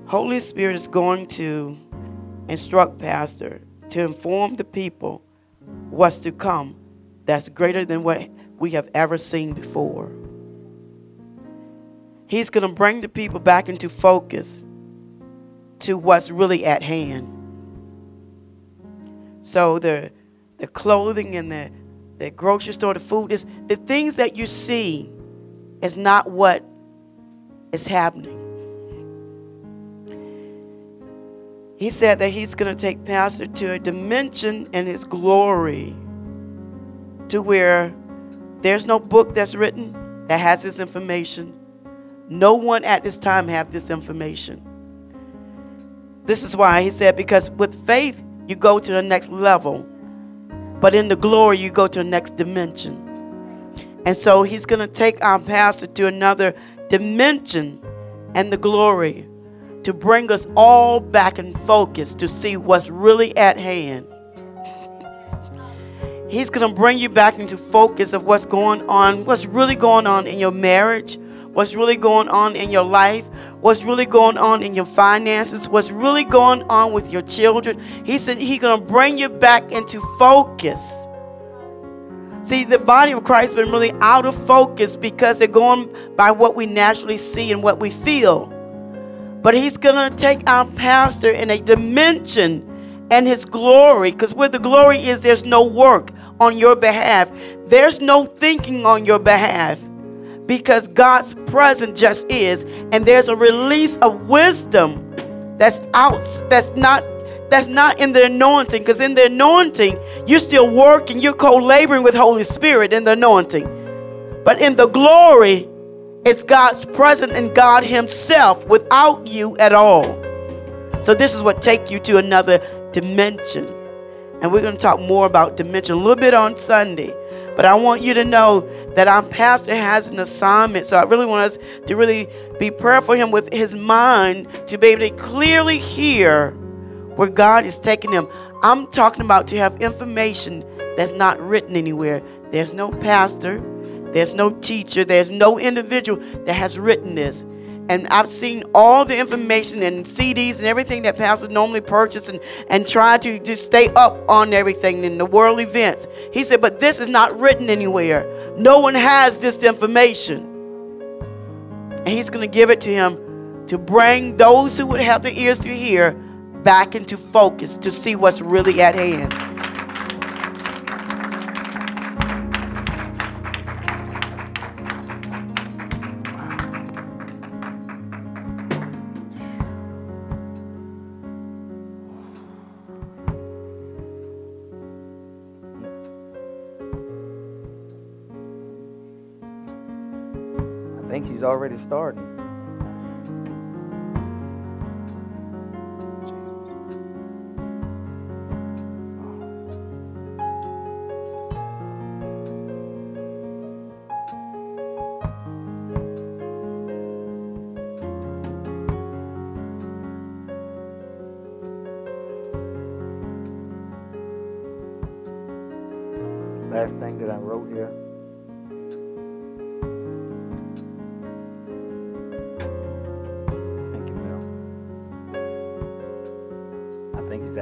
Holy Spirit is going to instruct Pastor to inform the people what's to come that's greater than what we have ever seen before. He's going to bring the people back into focus to what's really at hand. So the the clothing and the the grocery store, the food is the things that you see is not what is happening. He said that he's going to take Pastor to a dimension in his glory to where there's no book that's written that has this information. No one at this time have this information. This is why he said, because with faith, you go to the next level. But in the glory, you go to the next dimension. And so he's going to take our pastor to another dimension and the glory to bring us all back in focus to see what's really at hand. He's going to bring you back into focus of what's going on, what's really going on in your marriage, what's really going on in your life, what's really going on in your finances, what's really going on with your children. He said he's going to bring you back into focus. See, the body of Christ has been really out of focus because they're going by what we naturally see and what we feel. But he's going to take our pastor in a dimension and his glory, because where the glory is, there's no work on your behalf, there's no thinking on your behalf, because God's presence just is, and there's a release of wisdom that's out, that's not. That's not in the anointing, because in the anointing, you're still working, you're co laboring with Holy Spirit in the anointing. But in the glory, it's God's presence and God Himself without you at all. So this is what take you to another dimension. And we're going to talk more about dimension a little bit on Sunday. But I want you to know that our pastor has an assignment. So I really want us to really be prayerful for him with his mind to be able to clearly hear where God is taking him. I'm talking about to have information that's not written anywhere. There's no pastor, there's no teacher, there's no individual that has written this. And I've seen all the information and CDs and everything that pastors normally purchase and, and try to, just stay up on everything in the world events. He said, but this is not written anywhere. No one has this information. And he's going to give it to him to bring those who would have the ears to hear back into focus to see what's really at hand. Already starting.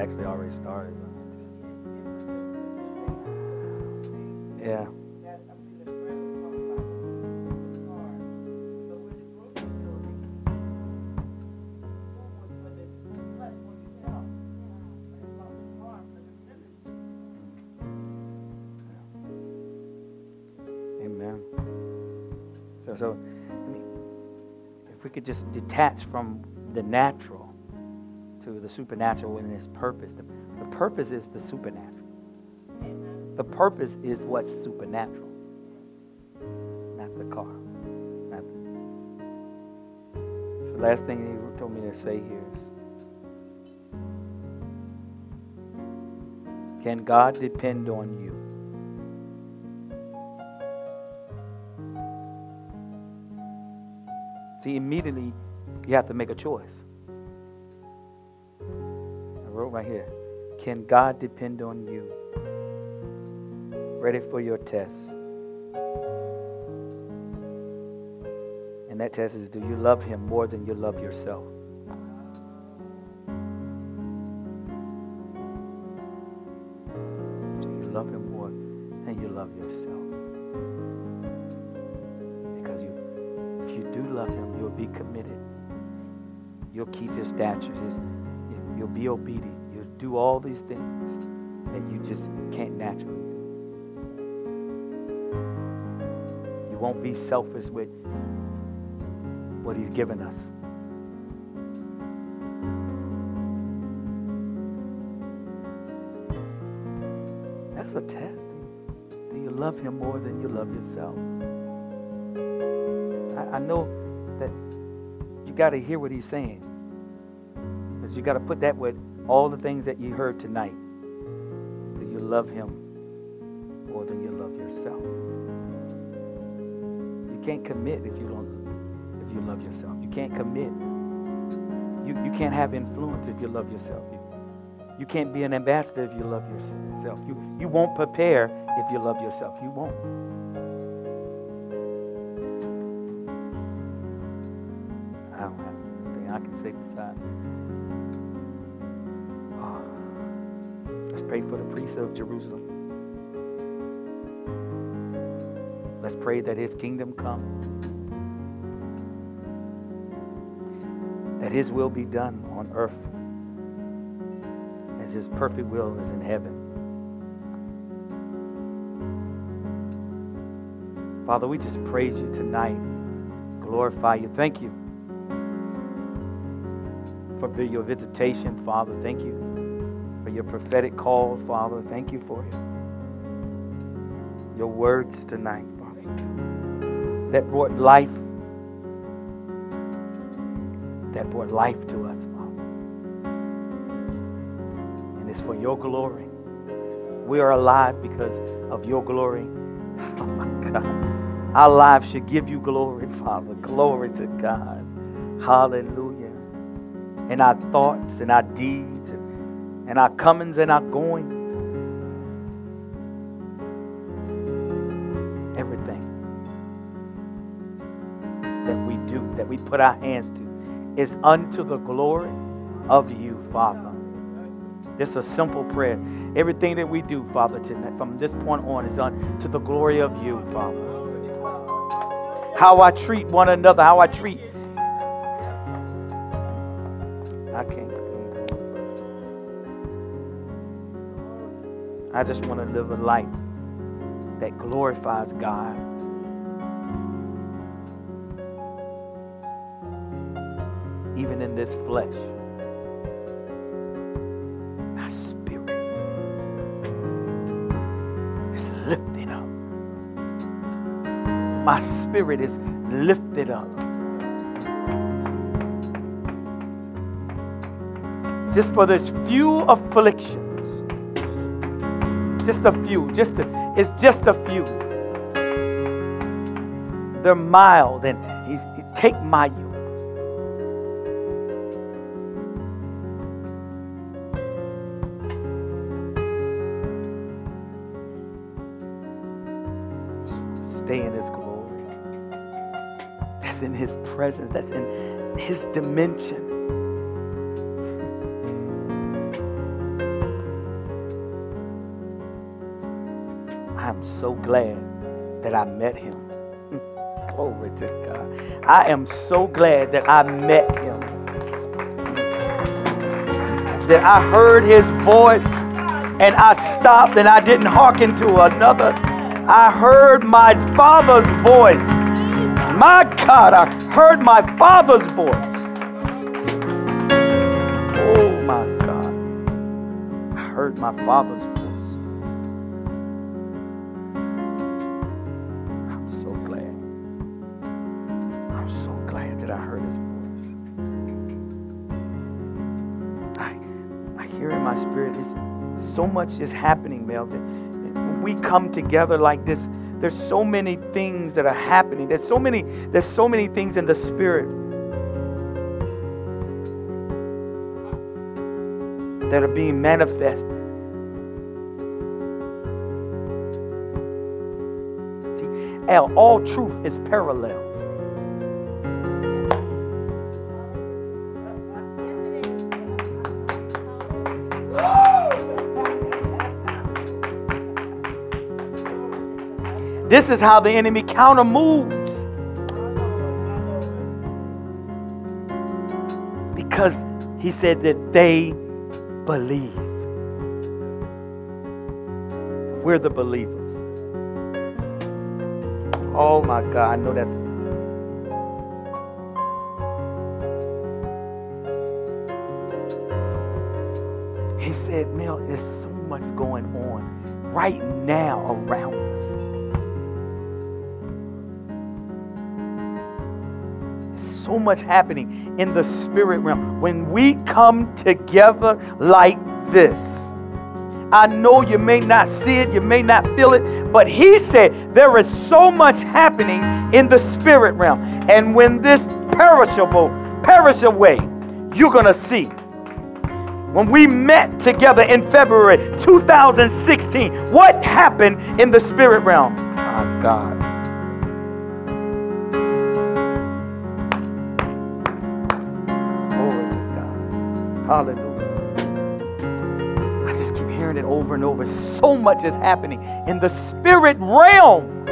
Actually already started. Yeah. Amen. So, so I mean, if we could just detach from the natural to the supernatural in its purpose, the, the purpose is the supernatural. The purpose is what's supernatural, not the car. Not the, so, the last thing he told me to say here is Can God depend on you? See, immediately you have to make a choice. Right here Can God depend on you? Ready for your test. And that test is do you love Him more than you love yourself? Do you love Him more than you love yourself? Because you, if you do love Him, you'll be committed. You'll keep His statutes. You'll be obedient. Do all these things that you just can't naturally do. You won't be selfish with what He's given us. That's a test. Do you love Him more than you love yourself? I, I know that you got to hear what He's saying. Because you got to put that with all the things that you heard tonight. Do you love Him more than you love yourself? You can't commit if you don't if you love yourself. You can't commit. You, you can't have influence if you love yourself. You, you can't be an ambassador if you love yourself. You, you won't prepare if you love yourself. You won't. Of Jerusalem. Let's pray that his kingdom come. That his will be done on earth as his perfect will is in heaven. Father, we just praise you tonight, glorify you. Thank you for your visitation, Father. Thank you your prophetic call, Father. Thank you for it. your words tonight, Father, that brought life, that brought life to us, Father. And it's for your glory. We are alive because of your glory. Oh my God. Our lives should give you glory, Father. Glory to God. Hallelujah. In our thoughts and our deeds and, our comings and our goings. Everything that we do, that we put our hands to, is unto the glory of you, Father. This is a simple prayer. Everything that we do, Father, tonight, from this point on, is unto the glory of you, Father how I treat one another, how I treat. I just want to live a life that glorifies God. Even in this flesh. My spirit is lifted up my spirit is lifted up. Just for this few afflictions, just a few, just a, it's just a few. They're mild, and he, he take my yoke. Stay in His glory. That's in His presence. That's in His dimension. So glad that I met Him. Glory to God. I am so glad that I met Him. That I heard His voice and I stopped and I didn't hearken to another. I heard my Father's voice. My God, I heard my Father's voice. Oh my God. I heard my Father's voice. So much is happening, Melton when we come together like this. There's so many things that are happening. There's so many there's so many things in the spirit that are being manifested all truth is parallel This is how the enemy counter moves. Because he said that they believe. We're the believers. Oh my God, I know that's. He said, Mel, there's so much going on right now around us. So much happening in the spirit realm. When we come together like this, I know you may not see it, you may not feel it, but he said there is so much happening in the spirit realm. And when this perishable perish away, you're going to see. When we met together in February 2016, what happened in the spirit realm? My God. God. keep hearing it over and over. So much is happening in the spirit realm.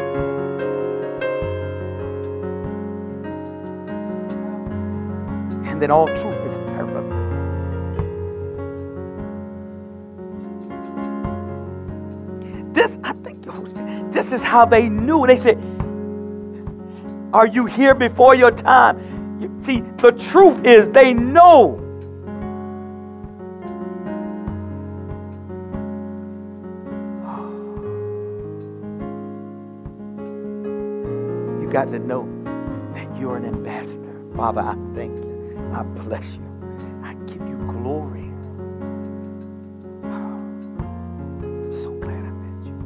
And then all truth is perfect. This, I think, this is how they knew. They said, Are you here before your time? See, the truth is they know got to know that you're an ambassador. Father, I thank you. I bless you. I give you glory. Oh, so glad I met you.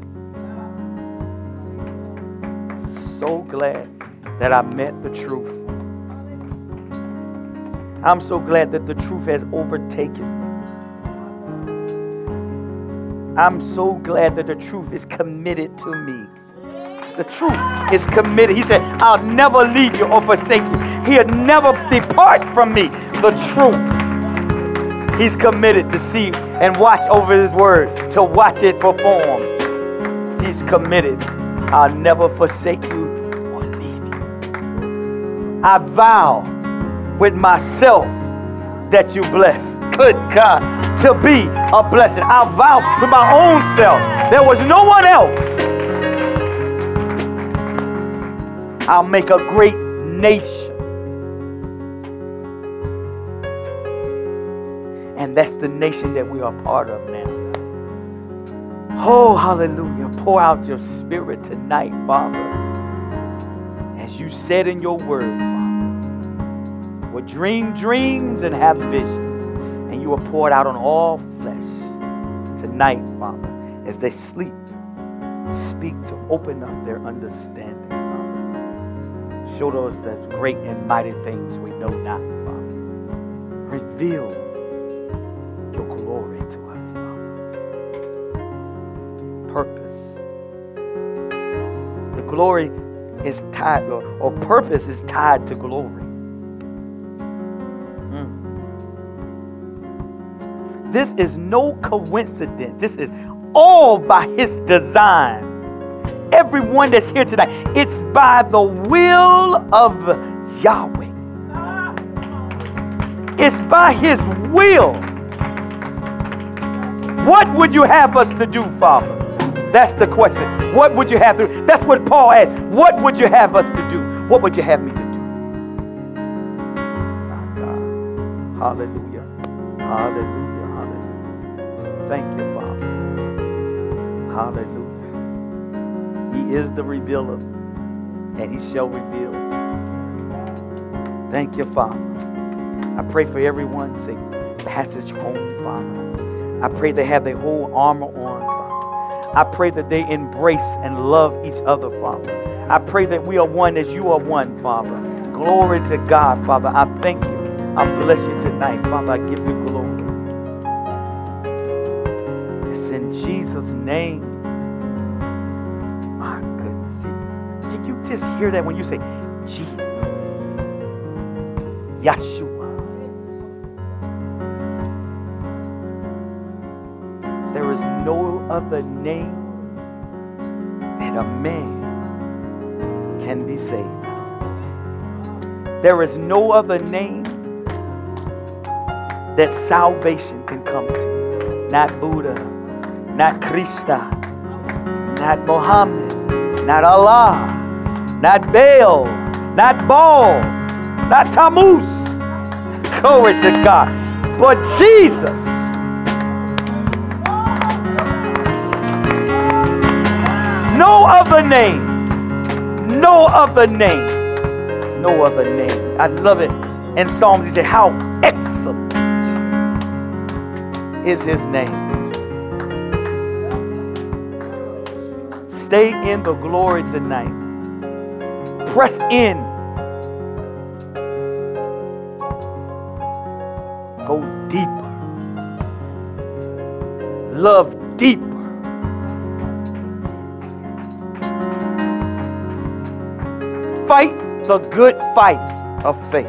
So glad that I met the truth. I'm so glad that the truth has overtaken me. I'm so glad that the truth is committed to me the truth is committed. He said, I'll never leave you or forsake you. He'll never depart from me. The truth. He's committed to see and watch over his word, to watch it perform. He's committed. I'll never forsake you or leave you. I vow with myself that you bless. Good God, to be a blessing. I vow to my own self. There was no one else I'll make a great nation. And that's the nation that we are part of now. Oh, hallelujah. Pour out your spirit tonight, Father. As you said in your word, Father. Will dream dreams and have visions. And you are poured out on all flesh tonight, Father. As they sleep, speak to open up their understanding. Show us that great and mighty things we know not, Father. Reveal your glory to us, Father. Purpose. The glory is tied, or, or purpose is tied to glory. Mm. This is no coincidence. This is all by His design everyone that's here tonight. It's by the will of Yahweh. It's by His will. What would you have us to do, Father? That's the question. What would you have to do? That's what Paul asked. What would you have us to do? What would you have me to do? Hallelujah. Hallelujah. Hallelujah. Thank you, Father. Hallelujah. He is the revealer, and He shall reveal. Thank you, Father. I pray for everyone, to say, passage home, Father. I pray they have their whole armor on, Father. I pray that they embrace and love each other, Father. I pray that we are one as you are one, Father. Glory to God, Father. I thank you. I bless you tonight, Father. I give you glory. It's in Jesus' name. Just hear that when you say, Jesus, Yeshua. There is no other name that a man can be saved. There is no other name that salvation can come to. Not Buddha, not Krishna, not Muhammad, not Allah not Baal, not Baal, not Tammuz. Glory to God. But Jesus. No other name. No other name. No other name. I love it. In Psalms, he said, How excellent is his name. Stay in the glory tonight. Press in. Go deeper. Love deeper. Fight the good fight of faith.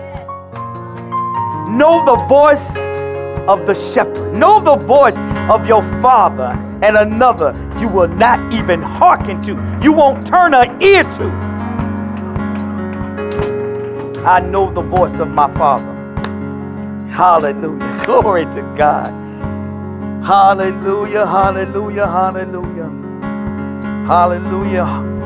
Know the voice of the shepherd. Know the voice of your father and another you will not even hearken to. You won't turn an ear to. I know the voice of my father. Hallelujah. Glory to God. Hallelujah. Hallelujah. Hallelujah. Hallelujah.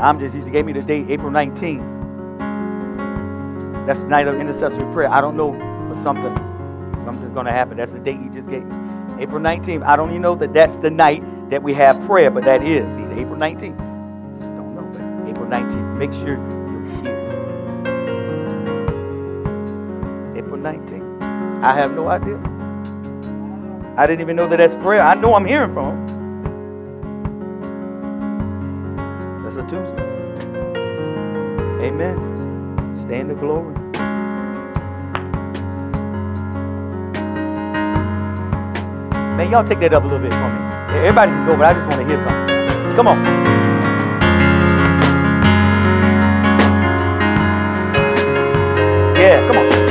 I'm just, he gave me the date, April 19th. That's the night of intercessory prayer. I don't know, but something, something's going to happen. That's the date he just gave me. April 19th. I don't even know that that's the night that we have prayer, but that is either April 19th. Just don't know, but April 19th. Make sure you're here. April 19th. I have no idea. I didn't even know that that's prayer. I know I'm hearing from him. Amen. Stay in the glory. Man, y'all take that up a little bit for me. Everybody can go, but I just want to hear something. Come on. Yeah, come on.